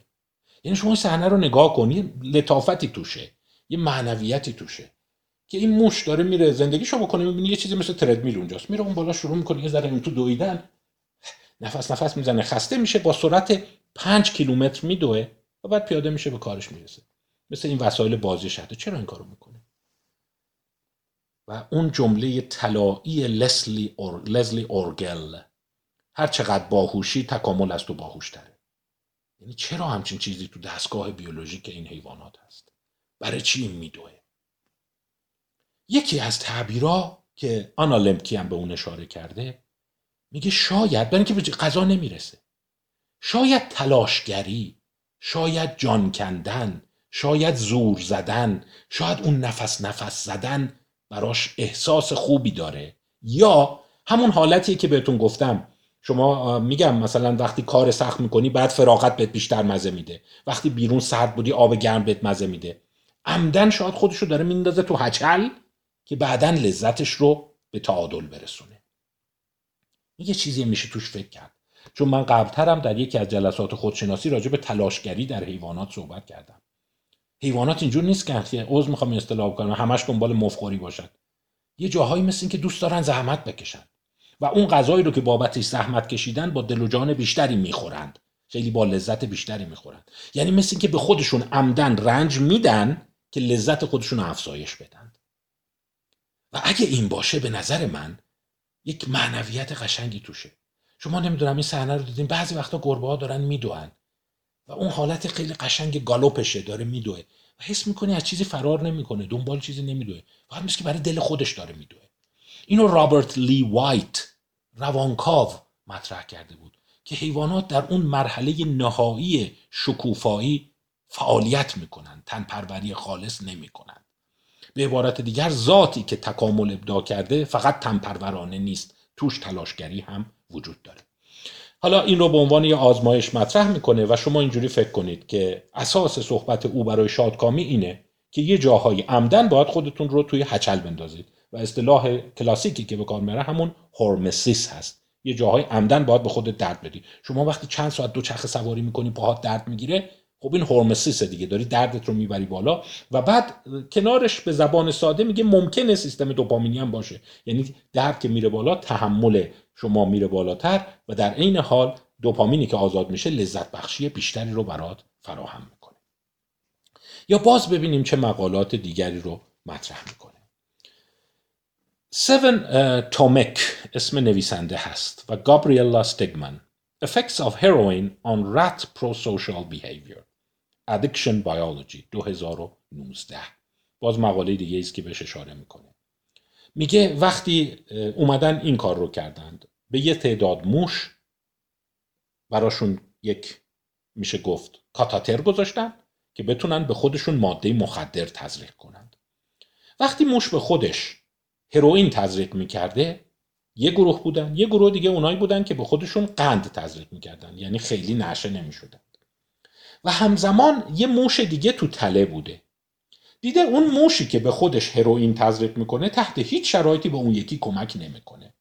یعنی شما صحنه رو نگاه کنی لطافتی توشه یه معنویتی توشه. که این موش داره میره زندگی شما کنه می‌بینی یه چیزی مثل تردمیل اونجاست. میره اون بالا شروع می‌کنه یه ذره تو دویدن. نفس نفس می‌زنه خسته میشه با سرعت پنج کیلومتر میدوه و بعد پیاده میشه به کارش می‌رسه. مثل این وسایل بازی شده چرا این کارو می‌کنه و اون جمله طلایی لسلی اور... لزلی اورگل. هر چقدر باهوشی تکامل از تو باهوشتره یعنی چرا همچین چیزی تو دستگاه بیولوژیک این حیوانات هست؟ برای چی این میدوه؟ یکی از تعبیرها که آنا لمکی هم به اون اشاره کرده میگه شاید برای اینکه به غذا نمی‌رسه. شاید تلاشگری شاید جان کندن شاید زور زدن شاید اون نفس نفس زدن براش احساس خوبی داره. یا همون حالتی که بهتون گفتم. شما میگم مثلا وقتی کار سخت می‌کنی بعد فراغت بهت بیشتر مزه میده. وقتی بیرون سرد بودی آب گرم بهت مزه میده. عمدن شاید خودشو داره میندازه تو هچل. که بعدا لذتش رو به تعادل برسونه. یه چیزی میشه توش فکر کرد. چون من قبلترم در یکی از جلسات خودشناسی راجع به تلاشگری در حیوانات صحبت کردم. حیوانات اینجور نیست که عضو می‌خوام اصطلاح کنم همش دنبال مفخوری باشد یه جاهایی مثل این که دوست دارن زحمت بکشن. و اون غذایی رو که بابتش زحمت کشیدن با دل و جان بیشتری می‌خورند. خیلی با لذت بیشتری می‌خورند. یعنی مثل این که به خودشون عمدن رنج میدن که لذت خودشون افزایش بدن. و اگه این باشه به نظر من یک معنویت قشنگی توشه. شما نمی‌دونم این صحنه رو دیدین بعضی وقتا گربه ها دارن میدوئن و اون حالت خیلی قشنگ گالوپشه داره میدوه و حس می‌کنی از چیزی فرار نمی‌کنه دنبال چیزی نمیدوه فقط مثل که برای دل خودش داره میدوه اینو رابرت لی وایت روانکاو مطرح کرده بود که حیوانات در اون مرحله نهایی شکوفایی فعالیت می‌کنن تنپروری خالص نمی‌کنن. به عبارت دیگر ذاتی که تکامل ابدا کرده فقط تنپرورانه نیست. توش تلاشگری هم وجود داره. حالا این رو به عنوان یه آزمایش مطرح می‌کنه و شما اینجوری فکر کنید که اساس صحبت او برای شادکامی اینه که یه جاهای عمدن باید خودتون رو توی هچل بندازید و اصطلاح کلاسیکی که به کار میره همون هورمسیس هست. یه جاهای عمدن باید به خودت درد بدی. شما وقتی چند ساعت دو چرخ سواری می‌کنی پاهات درد می‌گیره خب این هورمسیس دیگه داری دردت رو می‌بری بالا. و بعد کنارش به زبان ساده میگه ممکنه سیستم دوپامینی هم باشه. یعنی درد که میره بالا تحمل شما میره بالاتر و در عین حال دوپامینی که آزاد میشه لذت بخشی بیشتری رو برات فراهم می‌کنه. یا باز ببینیم چه مقالات دیگری رو مطرح می‌کنه. سیون تومک اسم نویسنده هست و گابریلا ستگمن Effects of Heroin on Rat Pro-Social Behavior. Addiction Biology 2019 باز مقاله دیگه است که بهش اشاره می‌کنه. میگه وقتی اومدن این کار رو کردند به یه تعداد موش براشون یک میشه گفت کاتاتر گذاشتن که بتونن به خودشون ماده مخدر تزریق کنند. وقتی موش به خودش هروئین تزریق می‌کرده یه گروه بودن یه گروه دیگه اونایی بودن که به خودشون قند تزریق می‌کردن. یعنی خیلی نشه نمی‌شدن و همزمان یه موش دیگه تو تله بوده. دیده اون موشی که به خودش هروئین تزریق می‌کنه تحت هیچ شرایطی به اون یکی کمک نمی‌کنه.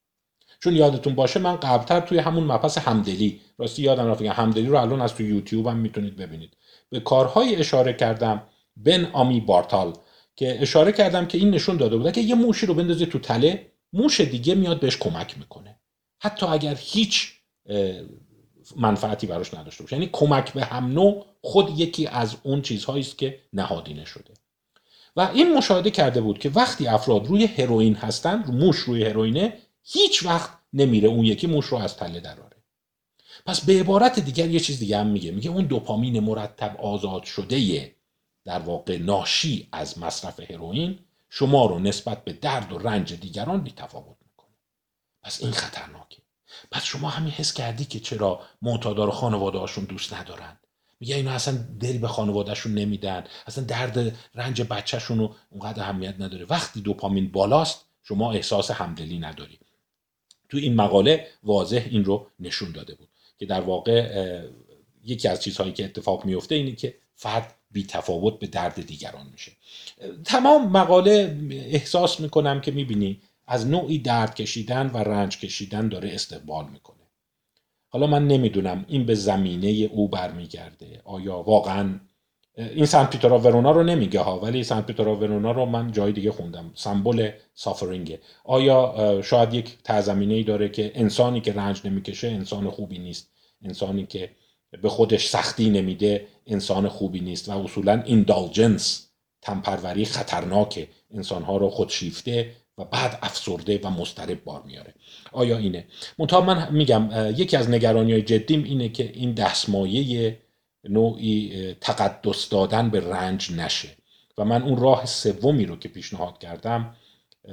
چون یادتون باشه من قبلتر توی همون مپس همدلی راستی یادم رفت همدلی رو الان از تو یوتیوب هم می‌تونید ببینید. به کارهای اشاره کردم بن آمی بارتال که اشاره کردم که این نشون داده بوده که یه موشی رو بندازی تو تله موش دیگه میاد بهش کمک می‌کنه. حتی اگر هیچ منفعتی براش نداشته باشه. یعنی کمک به هم نوع خود یکی از اون چیزهایی است که نهادینه شده. و این مشاهده کرده بود که وقتی افراد روی هروئین هستن موش روی هروئینه هیچ وقت نمیره اون یکی موش رو از تله دراره پس به عبارت دیگر یه چیز دیگه هم میگه. میگه اون دوپامین مرتب آزاد شده در واقع ناشی از مصرف هروئین شما رو نسبت به درد و رنج دیگران بی تفاوت می‌کنه. پس این خطرناکه. پس شما همین حس کردی که چرا معتادار خانواده هاشون دوست ندارن؟ میگه اینا اصلا دل به خانوادهشون نمیدن. اصلا درد رنج بچهشون رو اونقدر اهمیت نداره. وقتی دوپامین بالاست شما احساس همدلی نداری. تو این مقاله واضح این رو نشون داده بود که در واقع یکی از چیزهایی که اتفاق میفته اینه که فرد بی تفاوت به درد دیگران میشه. تمام مقاله احساس می‌کنم که می‌بینی از نوعی درد کشیدن و رنج کشیدن داره استقبال می‌کنه. حالا من نمی‌دونم این به زمینه او برمیگرده. آیا واقعا این سنت پیترا ورونا رو نمیگه ها ولی سنت پیترا ورونا رو من جای دیگه خوندم. سمبل سافرینگه. آیا شاید یک تزمینه ای داره که انسانی که رنج نمی‌کشه انسان خوبی نیست. انسانی که به خودش سختی نمیده انسان خوبی نیست. و اصولا ایندالجنس تنپروری خطرناک انسانها رو خودشیفته و بعد افسرده و مسترب بار میاره. آیا اینه؟ منتها من میگم یکی از نگرانی های جدیم اینه که این دستمایه نوعی تقدس دادن به رنج نشه. و من اون راه سومی رو که پیشنهاد کردم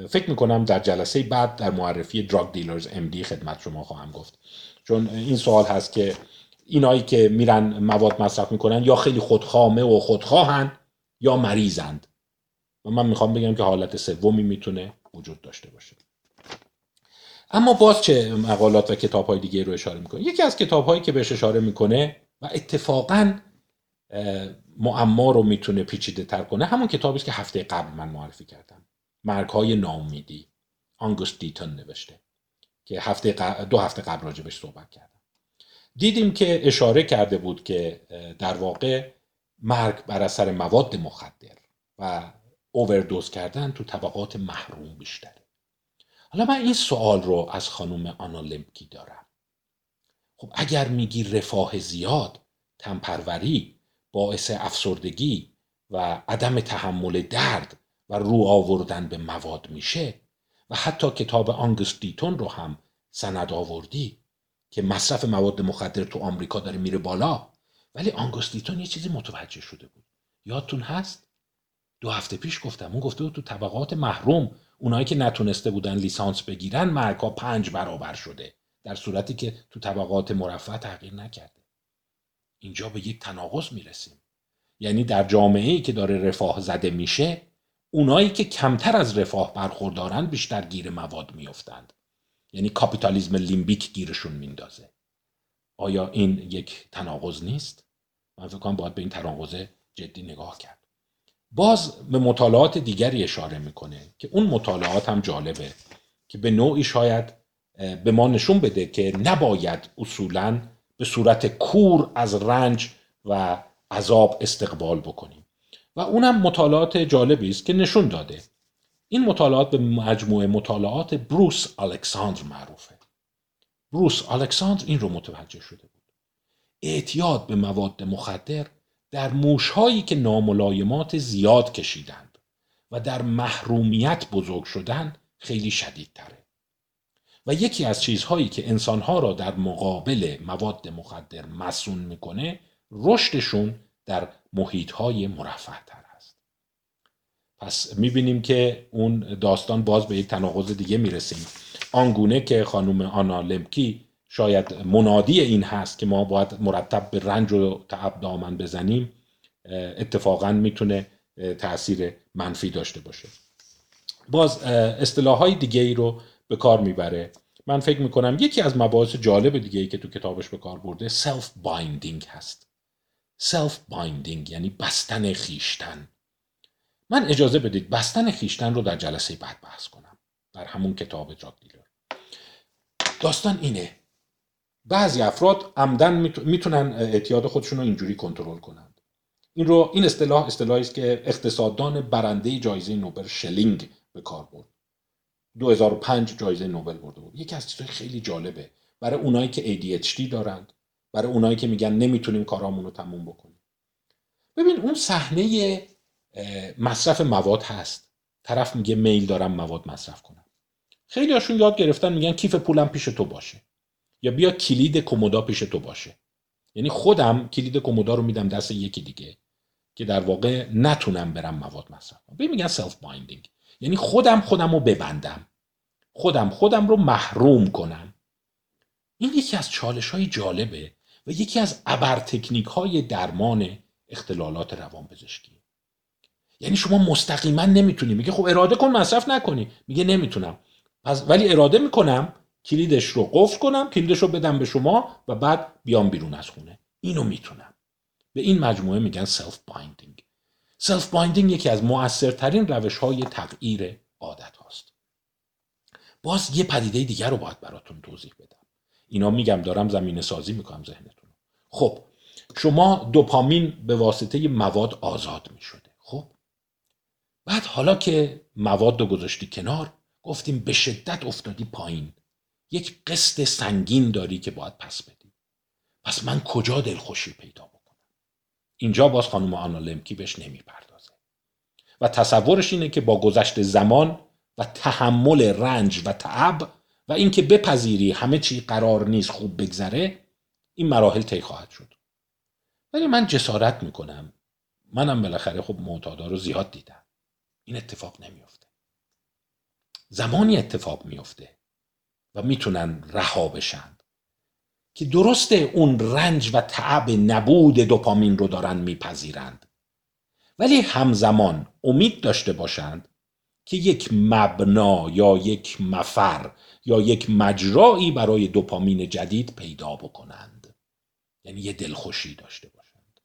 فکر می‌کنم در جلسه بعد در معرفی دراگ دیلرز ام دی خدمت شما خواهم گفت. چون این سوال هست که اینایی که میرن مواد مصرف می‌کنن یا خیلی خودخامه و خودخواهن یا مریضند. و من می‌خوام بگم که حالت سومی می‌تونه وجود داشته باشه. اما باز چه مقالات و کتاب های دیگه رو اشاره می‌کنه؟ یکی از کتاب هایی که بهش اشاره می‌کنه و اتفاقا معما رو می‌تونه پیچیده تر کنه همون کتابی است که هفته قبل من معرفی کردم. مرگ های ناامیدی. آنگوست دیتون نوشته که هفته دو هفته قبل راجبش صحبت کردم. دیدیم که اشاره کرده بود که در واقع مرگ بر اثر مواد مخدر و اووردوز کردن تو طبقات محروم بیشتره حالا من این سوال رو از خانم آنا لمکی دارم. خب اگر میگی رفاه زیاد تنپروری باعث افسردگی و عدم تحمل درد و رو آوردن به مواد میشه و حتی کتاب آنگستیتون رو هم سند آوردی که مصرف مواد مخدر تو آمریکا داره میره بالا ولی آنگستیتون یه چیزی متوجه شده بود. یادتون هست؟ دو هفته پیش گفتم اون گفته بود تو طبقات محروم اونایی که نتونسته بودن لیسانس بگیرن مرگا پنج برابر شده. در صورتی که تو طبقات مرفه تغییر نکرده. اینجا به یک تناقض می‌رسیم. یعنی در جامعه ای که داره رفاه زده میشه اونایی که کمتر از رفاه برخوردارن بیشتر گیر مواد میافتند. یعنی کاپیتالیزم لیمبیک گیرشون میندازه. آیا این یک تناقض نیست؟ من فکر کنم باید به این تناقض جدی نگاه کرد. باز به مطالعات دیگری اشاره می‌کنه که اون مطالعات هم جالبه که به نوعی شاید به ما نشون بده که نباید اصولا به صورت کور از رنج و عذاب استقبال بکنیم. و اونم مطالعات جالبی است که نشون داده. این مطالعات به مجموعه مطالعات بروس الکساندر معروفه. بروس الکساندر این رو متوجه شده بود. اعتیاد به مواد مخدر در موشهایی که ناملایمات زیاد کشیدند و در محرومیت بزرگ شدن خیلی شدید تره. و یکی از چیزهایی که انسانها را در مقابل مواد مخدر مسون می‌کنه رشدشون در محیطهای مرفه تر است پس می‌بینیم که اون داستان باز به یک تناقض دیگه می‌رسیم آنگونه که خانم آنا لمکی شاید منادی این هست که ما باید مرتب به رنج و تعب دامن بزنیم اتفاقا می‌تونه تاثیر منفی داشته باشه. باز اصطلاح های دیگه ای رو به کار می‌بره. من فکر می‌کنم یکی از مباحث جالب دیگه ای که تو کتابش به کار برده self-binding هست. self-binding یعنی بستن خویشتن. من اجازه بدید بستن خویشتن رو در جلسه بعد بحث کنم در همون کتاب جاک دیلر داستان اینه بعضی افراد عمداً می‌تونن اعتیاد خودشون رو اینجوری کنترل کنند. این رو این اصطلاح اصطلاحی است که اقتصاددان برنده جایزه نوبل شلینگ به کار برد. 2005 جایزه نوبل برده بود. یکی از چیزهای خیلی جالبه. برای اونایی که ADHD دارند برای اونایی که میگن نمی‌تونیم کارامون رو تموم بکنیم. ببین اون صحنه مصرف مواد هست. طرف میگه میل دارم مواد مصرف کنم. خیلی هاشون یاد گرفتن میگن کیف پولم پیش تو باشه. یا بیا کلید کمودا پیش تو باشه. یعنی خودم کلید کمودا رو میدم دست یکی دیگه که در واقع نتونم برم مواد مصرف کنم. میگن self-binding یعنی خودم خودم رو ببندم. خودم خودم رو محروم کنم. این یکی از چالش های جالبه و یکی از ابر تکنیک های درمان اختلالات روان پزشکی یعنی شما مستقیما نمی‌تونی. میگه خب اراده کن مصرف نکنی. میگه نمی‌تونم. پس ولی اراده می‌کنم کلیدش رو قفل کنم کلیدش رو بدم به شما و بعد بیام بیرون از خونه. اینو می‌تونم. به این مجموعه میگن self-binding self-binding یکی از مؤثرترین روش های تغییر عادت هاست. باز یه پدیده دیگر رو باید براتون توضیح بدم. اینا میگم دارم زمین سازی می‌کنم ذهنتون. خب شما دوپامین به واسطه مواد آزاد می‌شده. خب؟ بعد حالا که مواد رو گذاشتی کنار گفتیم به شدت افتادی پایین. یک قسط سنگین داری که باید پس بدی. پس من کجا دلخوشی پیدا بکنم؟ اینجا باز خانم آنا لمکی بهش نمی‌پردازه. و تصورش اینه که با گذشت زمان و تحمل رنج و تعب و اینکه بپذیری همه چی قرار نیست خوب بگذره این مراحل طی خواهد شد. ولی من جسارت می‌کنم. منم بالاخره خب معتادا رو زیاد دیدم. این اتفاق نمیافته. زمانی اتفاق میافته و می‌تونن رها بشن. که درسته اون رنج و تعب نبود دوپامین رو دارن میپذیرند. ولی همزمان امید داشته باشند که یک مبنا یا یک مفر یا یک مجرایی برای دوپامین جدید پیدا بکنند. یعنی یه دلخوشی داشته باشند.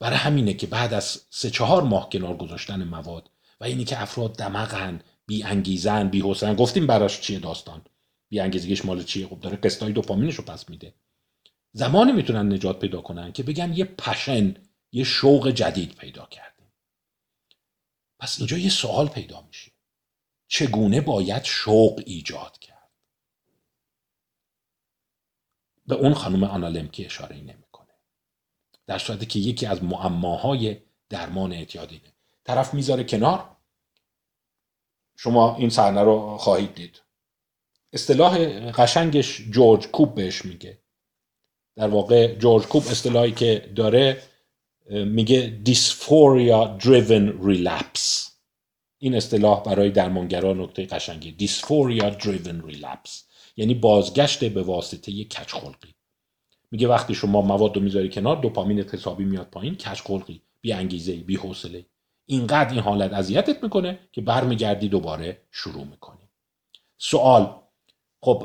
برای همینه که بعد از سه چهار ماه کنار گذاشتن مواد و اینی که افراد دمغن بی انگیزن بی حسن گفتیم براش چیه داستان؟ بی انگیزگیش مال چیه خب داره قسطای دوپامینش رو پس میده. زمانی می‌تونن نجات پیدا کنن که بگن یه پشن یه شوق جدید پیدا کردیم. پس اینجا یه سوال پیدا میشه. چگونه باید شوق ایجاد کرد؟ به اون خانم آنالمکی اشاره نمی‌کنه. در صورتی که یکی از معماهای درمان اعتیادینه طرف می‌ذاره کنار. شما این صحنه رو خواهید دید. اصطلاح قشنگش جورج کوب بهش میگه. در واقع جورج کوب اصطلاحی که داره میگه دیسفوریا driven relapse. این اصطلاح برای درمانگران نکته قشنگی. دیسفوریا driven relapse. یعنی بازگشت به واسطه یک کچخلقی. میگه وقتی شما مواد رو می‌ذاری کنار دوپامین حسابی میاد پایین کچخلقی بی انگیزه بی حوصله اینقدر این حالت اذیتت می‌کنه که برمیگردی دوباره شروع می‌کنی. سوال خب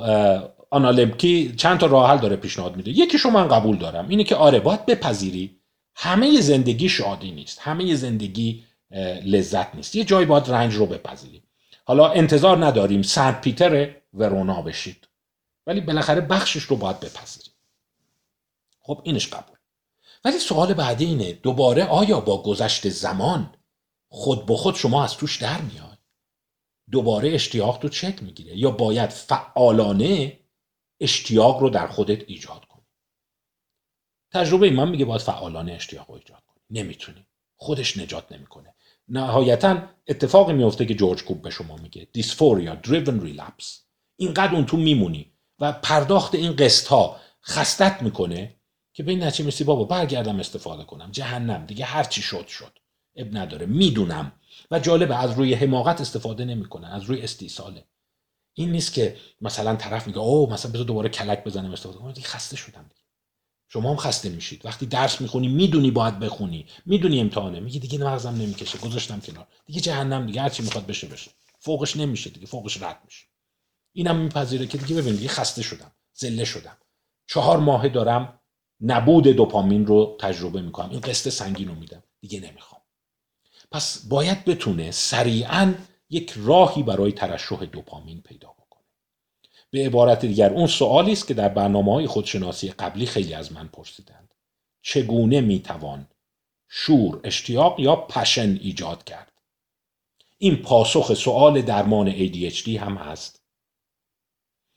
آنالمکی چند تا راه حل داره پیشنهاد میده. یکی شما من قبول دارم اینه که آره باید بپذیری همه زندگی شادی نیست همه زندگی لذت نیست. یه جایی باید رنج رو بپذیری. حالا انتظار نداریم سنت پیتر ورونا بشید ولی بالاخره بخشش رو باید بپذیری. خب اینش قبول. ولی سوال بعدی اینه دوباره آیا با گذشت زمان خود به خود شما از توش در میاد؟ دوباره اشتیاق تو چک می‌گیره یا باید فعالانه اشتیاق رو در خودت ایجاد کنی. تجربه من میگه باید فعالانه اشتیاق رو ایجاد کنی. نمی‌تونی. خودش نجات نمی‌کنه. نهایتا اتفاقی میفته که جورج کوب به شما میگه. دیسفوریا دریون ریلپس اینقدر اون تو میمونی و پرداخت این قسط ها خستت می‌کنه که به این نتیجه بابا برگردم استفاده کنم. جهنم. دیگه هر چی شد شد. اب نداره. می‌دونم. و جالبه از روی حماقت استفاده نمی‌کنه از روی استیصاله. این نیست که مثلا طرف میگه او مثلا بذار دوباره کلک بزنم استفاده کنم دیگه خسته شدم دیگه. شما هم خسته میشید. وقتی درس می‌خونی می‌دونی باید بخونی. می‌دونی امتحانه. میگی دیگه مغزم نمی‌کشه. گذاشتم کنار. دیگه جهنم دیگه. هر چی می‌خواد بشه بشه. فوقش نمیشه دیگه. فوقش رد میشه. اینم میپذیره که دیگه ببین دیگه خسته شدم. زله شدم. چهار ماه دارم نبود دوپامین رو تجربه می‌کنم. این قسط سنگین رو میدم. دیگه نمی‌خوام. پس باید بتونه سریعا یک راهی برای ترشح دوپامین پیدا بکنه. به عبارت دیگر اون سوالی است که در برنامه های خودشناسی قبلی خیلی از من پرسیدند. چگونه می‌توان شور اشتیاق یا پشن ایجاد کرد؟ این پاسخ سوال درمان ADHD هم هست.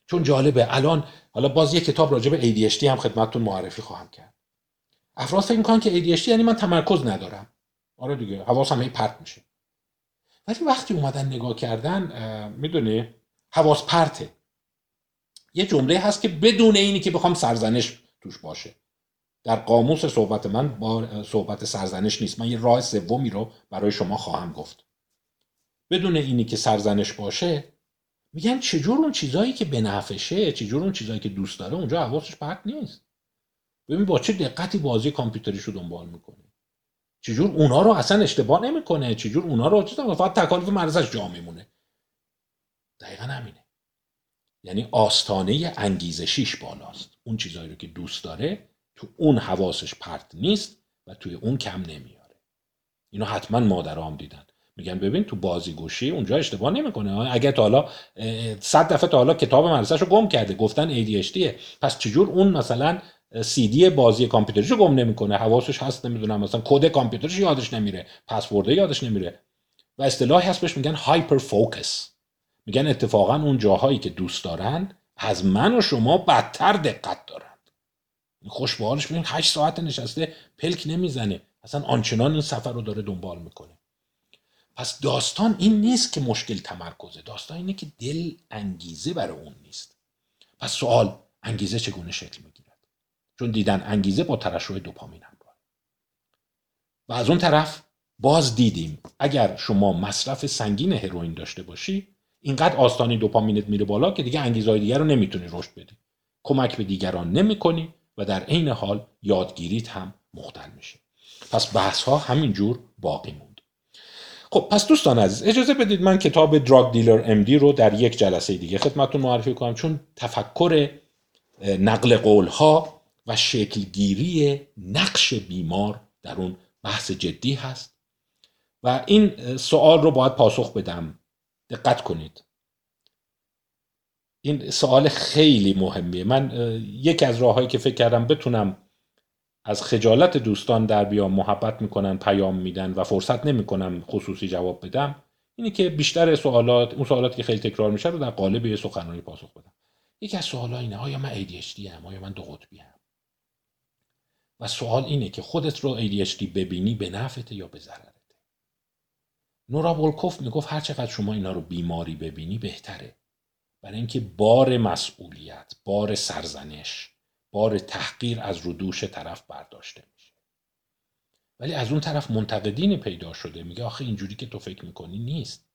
چون جالبه الان حالا باز یه کتاب راجع به ADHD هم خدمتتون معرفی خواهم کرد. افراد فکر می‌کنن که ADHD یعنی من تمرکز ندارم. آره دیگه حواسم هی پرت میشه. ولی وقتی اومدن نگاه کردن می‌دونی حواس پرته. یه جمله هست که بدون اینی که بخوام سرزنش توش باشه. در قاموس صحبت من با صحبت سرزنش نیست. من یه راه سومی رو برای شما خواهم گفت. بدون اینی که سرزنش باشه میگن چجور اون چیزایی که بنفشه چجور اون چیزایی که دوست داره اونجا حواسش پرت نیست. ببین با چه دقتی بازی کامپیوتریش رو دنبال می‌کنه چجور اونها رو اصلا اشتباه نمی‌کنه؟ چجور اونها رو فقط تکالیف مرزش جا میمونه. دقیقا همینه. یعنی آستانه انگیزشیش بالاست. اون چیزایی رو که دوست داره تو اون حواسش پرت نیست و توی اون کم نمیاره. اینو حتما مادرام دیدن. میگن ببین تو بازیگوشی اونجا اشتباه نمی‌کنه. اگه تا حالا صد دفعه تا حالا کتاب مدرسهشو گم کرده گفتن ADHD پس چجور اون مثلا سی دی بازی کامپیوترشو گم نمی‌کنه. حواسش هست نمی‌دونم مثلا کد کامپیوترش یادش نمیره. پسورد یادش نمیره. و اصطلاحی هست بهش میگن هایپر فوکس میگن اتفاقا اون جاهایی که دوست دارن از من و شما بدتر دقت دارند خوش به حالش 8 ساعت نشسته پلک نمی‌زنه. اصلا آنچنان این سفر رو داره دنبال می‌کنه. پس داستان این نیست که مشکل تمرکزه. داستان اینه که دل انگیزه برای اون نیست. پس سوال انگیزه چگونه شکل چون دیدن انگیزه با ترشح دوپامین همراه. و از اون طرف باز دیدیم اگر شما مصرف سنگین هروئین داشته باشی اینقدر آستانی دوپامینت میره بالا که دیگه انگیزهای دیگر رو نمی‌تونی رشد بدی. کمک به دیگران نمی‌کنی و در عین حال یادگیریت هم مختل میشه. پس بحث ها همینجور باقی موند. خب پس دوستان عزیز اجازه بدید من کتاب دراگ دیلر ام دی رو در یک جلسه دیگه خدمتتون معرفی کنم چون تفکر نقل قول ها و شکلگیری نقش بیمار در اون بحث جدی هست. و این سوال رو باید پاسخ بدم. دقت کنید. این سوال خیلی مهمیه. من یکی از راههایی که فکر کردم بتونم از خجالت دوستان در بیام محبت می‌کنن پیام میدن و فرصت نمی‌کنم خصوصی جواب بدم اینه که بیشتر سوالات اون سوالاتی که خیلی تکرار میشه رو در قالب یه سخنرانی پاسخ بدم. یکی از سوالا اینه آیا من ADHD ام؟ آیا من دو قطبی ام؟ و سوال اینه که خودت رو ADHD ببینی به نفعته یا به ضررته؟ نورا بولکوف می‌گفت هر چقدر شما اینا رو بیماری ببینی بهتره. برای اینکه بار مسئولیت بار سرزنش بار تحقیر از رو دوش طرف برداشته میشه. ولی از اون طرف منتقدین پیدا شده. میگه آخه اینجوری که تو فکر می‌کنی نیست.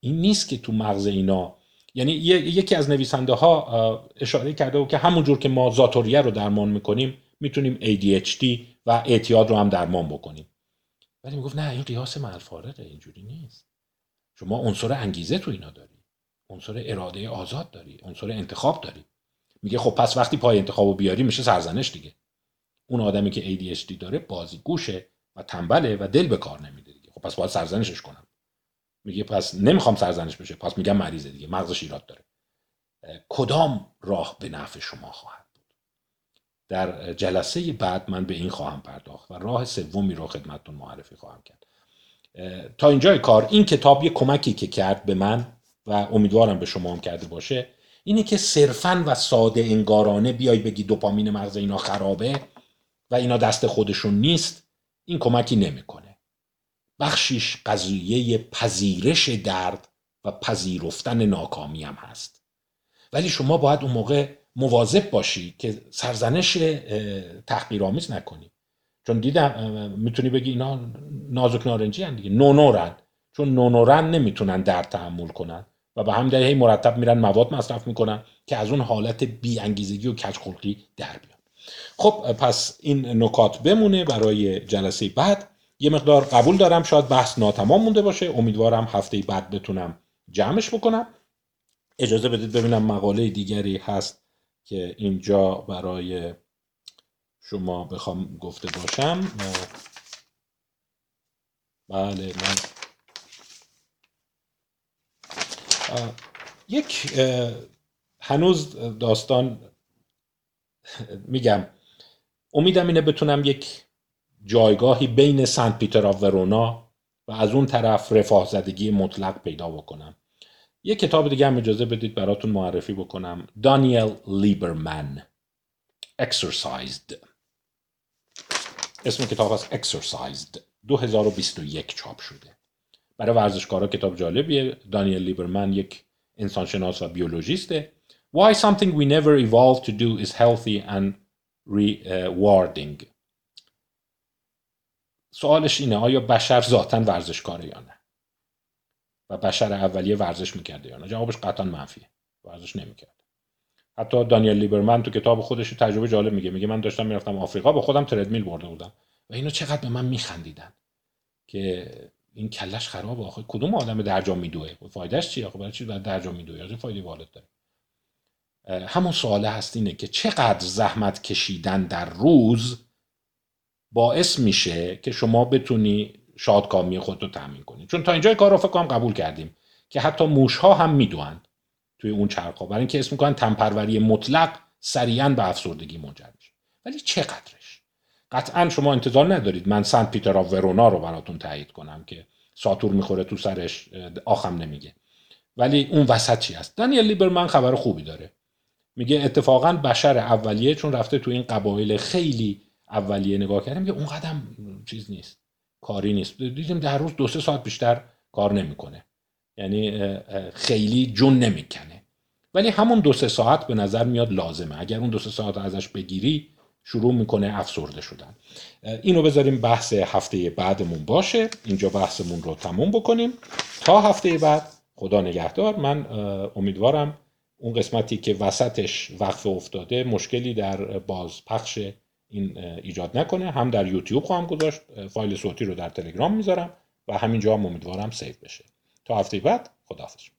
این نیست که تو مغز اینا یعنی یکی از نویسنده ها اشاره کرده و که همونجور که ما زاتوریه رو درمان می‌کنیم می‌تونیم ADHD و اعتیاد رو هم درمان بکنیم. ولی می‌گفت نه این قیاس ملفارقه اینجوری نیست. شما عنصر انگیزه تو اینا داری. عنصر اراده آزاد داری. عنصر انتخاب داری. میگه خب پس وقتی پای انتخابو بیاری میشه سرزنش دیگه. اون آدمی که ADHD داره بازی گوشه و تنبله و دل به کار نمیده دیگه. خب پس باید سرزنشش کنم. میگه پس نمی‌خوام سرزنش بشه. پس میگم مریضه دیگه. مغزش ایراد داره. کدام راه به نفع شما خواهد؟ در جلسه بعد من به این خواهم پرداخت و راه سومی رو خدمتتون معرفی خواهم کرد. تا اینجای کار این کتاب یه کمکی که کرد به من و امیدوارم به شما هم کرده باشه اینه که صرفا و ساده انگارانه بیای بگی دوپامین مغز اینا خرابه و اینا دست خودشون نیست این کمکی نمی‌کنه. بخشیش قضیه پذیرش درد و پذیرفتن ناکامی هم هست. ولی شما باید اون موقع مواظب باشی که سرزنش تحقیرآمیز نکنی. چون دیدم می‌تونی بگی اینا نازک نارنجی هن دیگه. نونورن چون نونورن نمی‌تونن درد تحمل کنن. و به همین دلیل هی مرتب میرن مواد مصرف می‌کنن که از اون حالت بی انگیزگی و کچخلقی در بیان. خب پس این نکات بمونه برای جلسه بعد. یه مقدار قبول دارم. شاید بحث ناتمام مونده باشه. امیدوارم هفته بعد بتونم جمعش بکنم. اجازه بدید ببینم مقاله دیگری هست که اینجا برای شما بخوام گفته باشم. بله من یک هنوز داستان میگم امیدم اینه بتونم یک جایگاهی بین سنت پیتر آف ورونا و از اون طرف رفاه زدگی مطلق پیدا بکنم. یک کتاب دیگه هم اجازه بدید براتون معرفی بکنم. دانیل لیبرمن. Exercised اسم کتاب هست Exercised 2021 چاپ شده. برای ورزشکارا کتاب جالبیه. دانیل لیبرمن یک انسانشناس و بیولوژیسته. Why something we never evolved to do is healthy and rewarding. سوالش اینه آیا بشر ذاتا ورزشکاره یا نه و بشر اولیه ورزش می‌کرده یا نه؟ جوابش قطعا منفیه. ورزش نمی‌کرد. حتی دانیل لیبرمن تو کتاب خودش تجربه جالب میگه. میگه من داشتم می‌رفتم آفریقا با خودم تردمیل برده بودم. و اینا چقدر به من میخندیدن که این کلش خراب آخه. کدوم آدم درجا میدوه؟ فایدهش چیه آخه؟ برای چی در درجا میدوه از فایده والد داره. همون سواله هست اینه که چقدر زحمت کشیدن در روز باعث میشه که شما بتونی شادکامی خود رو تامین کنید چون تا اینجا کار رو فکر قبول کردیم که حتی موش ها هم می‌دونن توی اون چرخ برای اینکه اسم می‌کنن تنپروری مطلق سریعا به افسردگی منجر میشه. ولی چقدرش؟ قطعا شما انتظار ندارید من سنت پیتر آف ورونا رو براتون تایید کنم که ساتور می‌خوره تو سرش آخم نمیگه. ولی اون وسط چی هست؟ دانیل لیبرمن خبر خوبی داره. میگه اتفاقا بشر اولیه چون رفته تو این قبایل خیلی اولیه نگاه کردیم میگه اون قدم چیز نیست. کاری نیست. دیدیم در روز دو سه ساعت بیشتر کار نمی‌کنه. یعنی خیلی جون نمی‌کنه. ولی همون دو سه ساعت به نظر میاد لازمه. اگر اون دو سه ساعت ازش بگیری شروع می‌کنه افسرده شدن. اینو بذاریم بحث هفته بعدمون باشه. اینجا بحثمون رو تموم بکنیم. تا هفته بعد خدا نگهدار. من امیدوارم اون قسمتی که وسطش وقف افتاده مشکلی در بازپخش این ایجاد نکنه. هم در یوتیوب خواهم گذاشت. فایل صوتی رو در تلگرام می‌ذارم و همینجا هم امیدوارم سیو بشه. تا هفته بعد خداحافظ.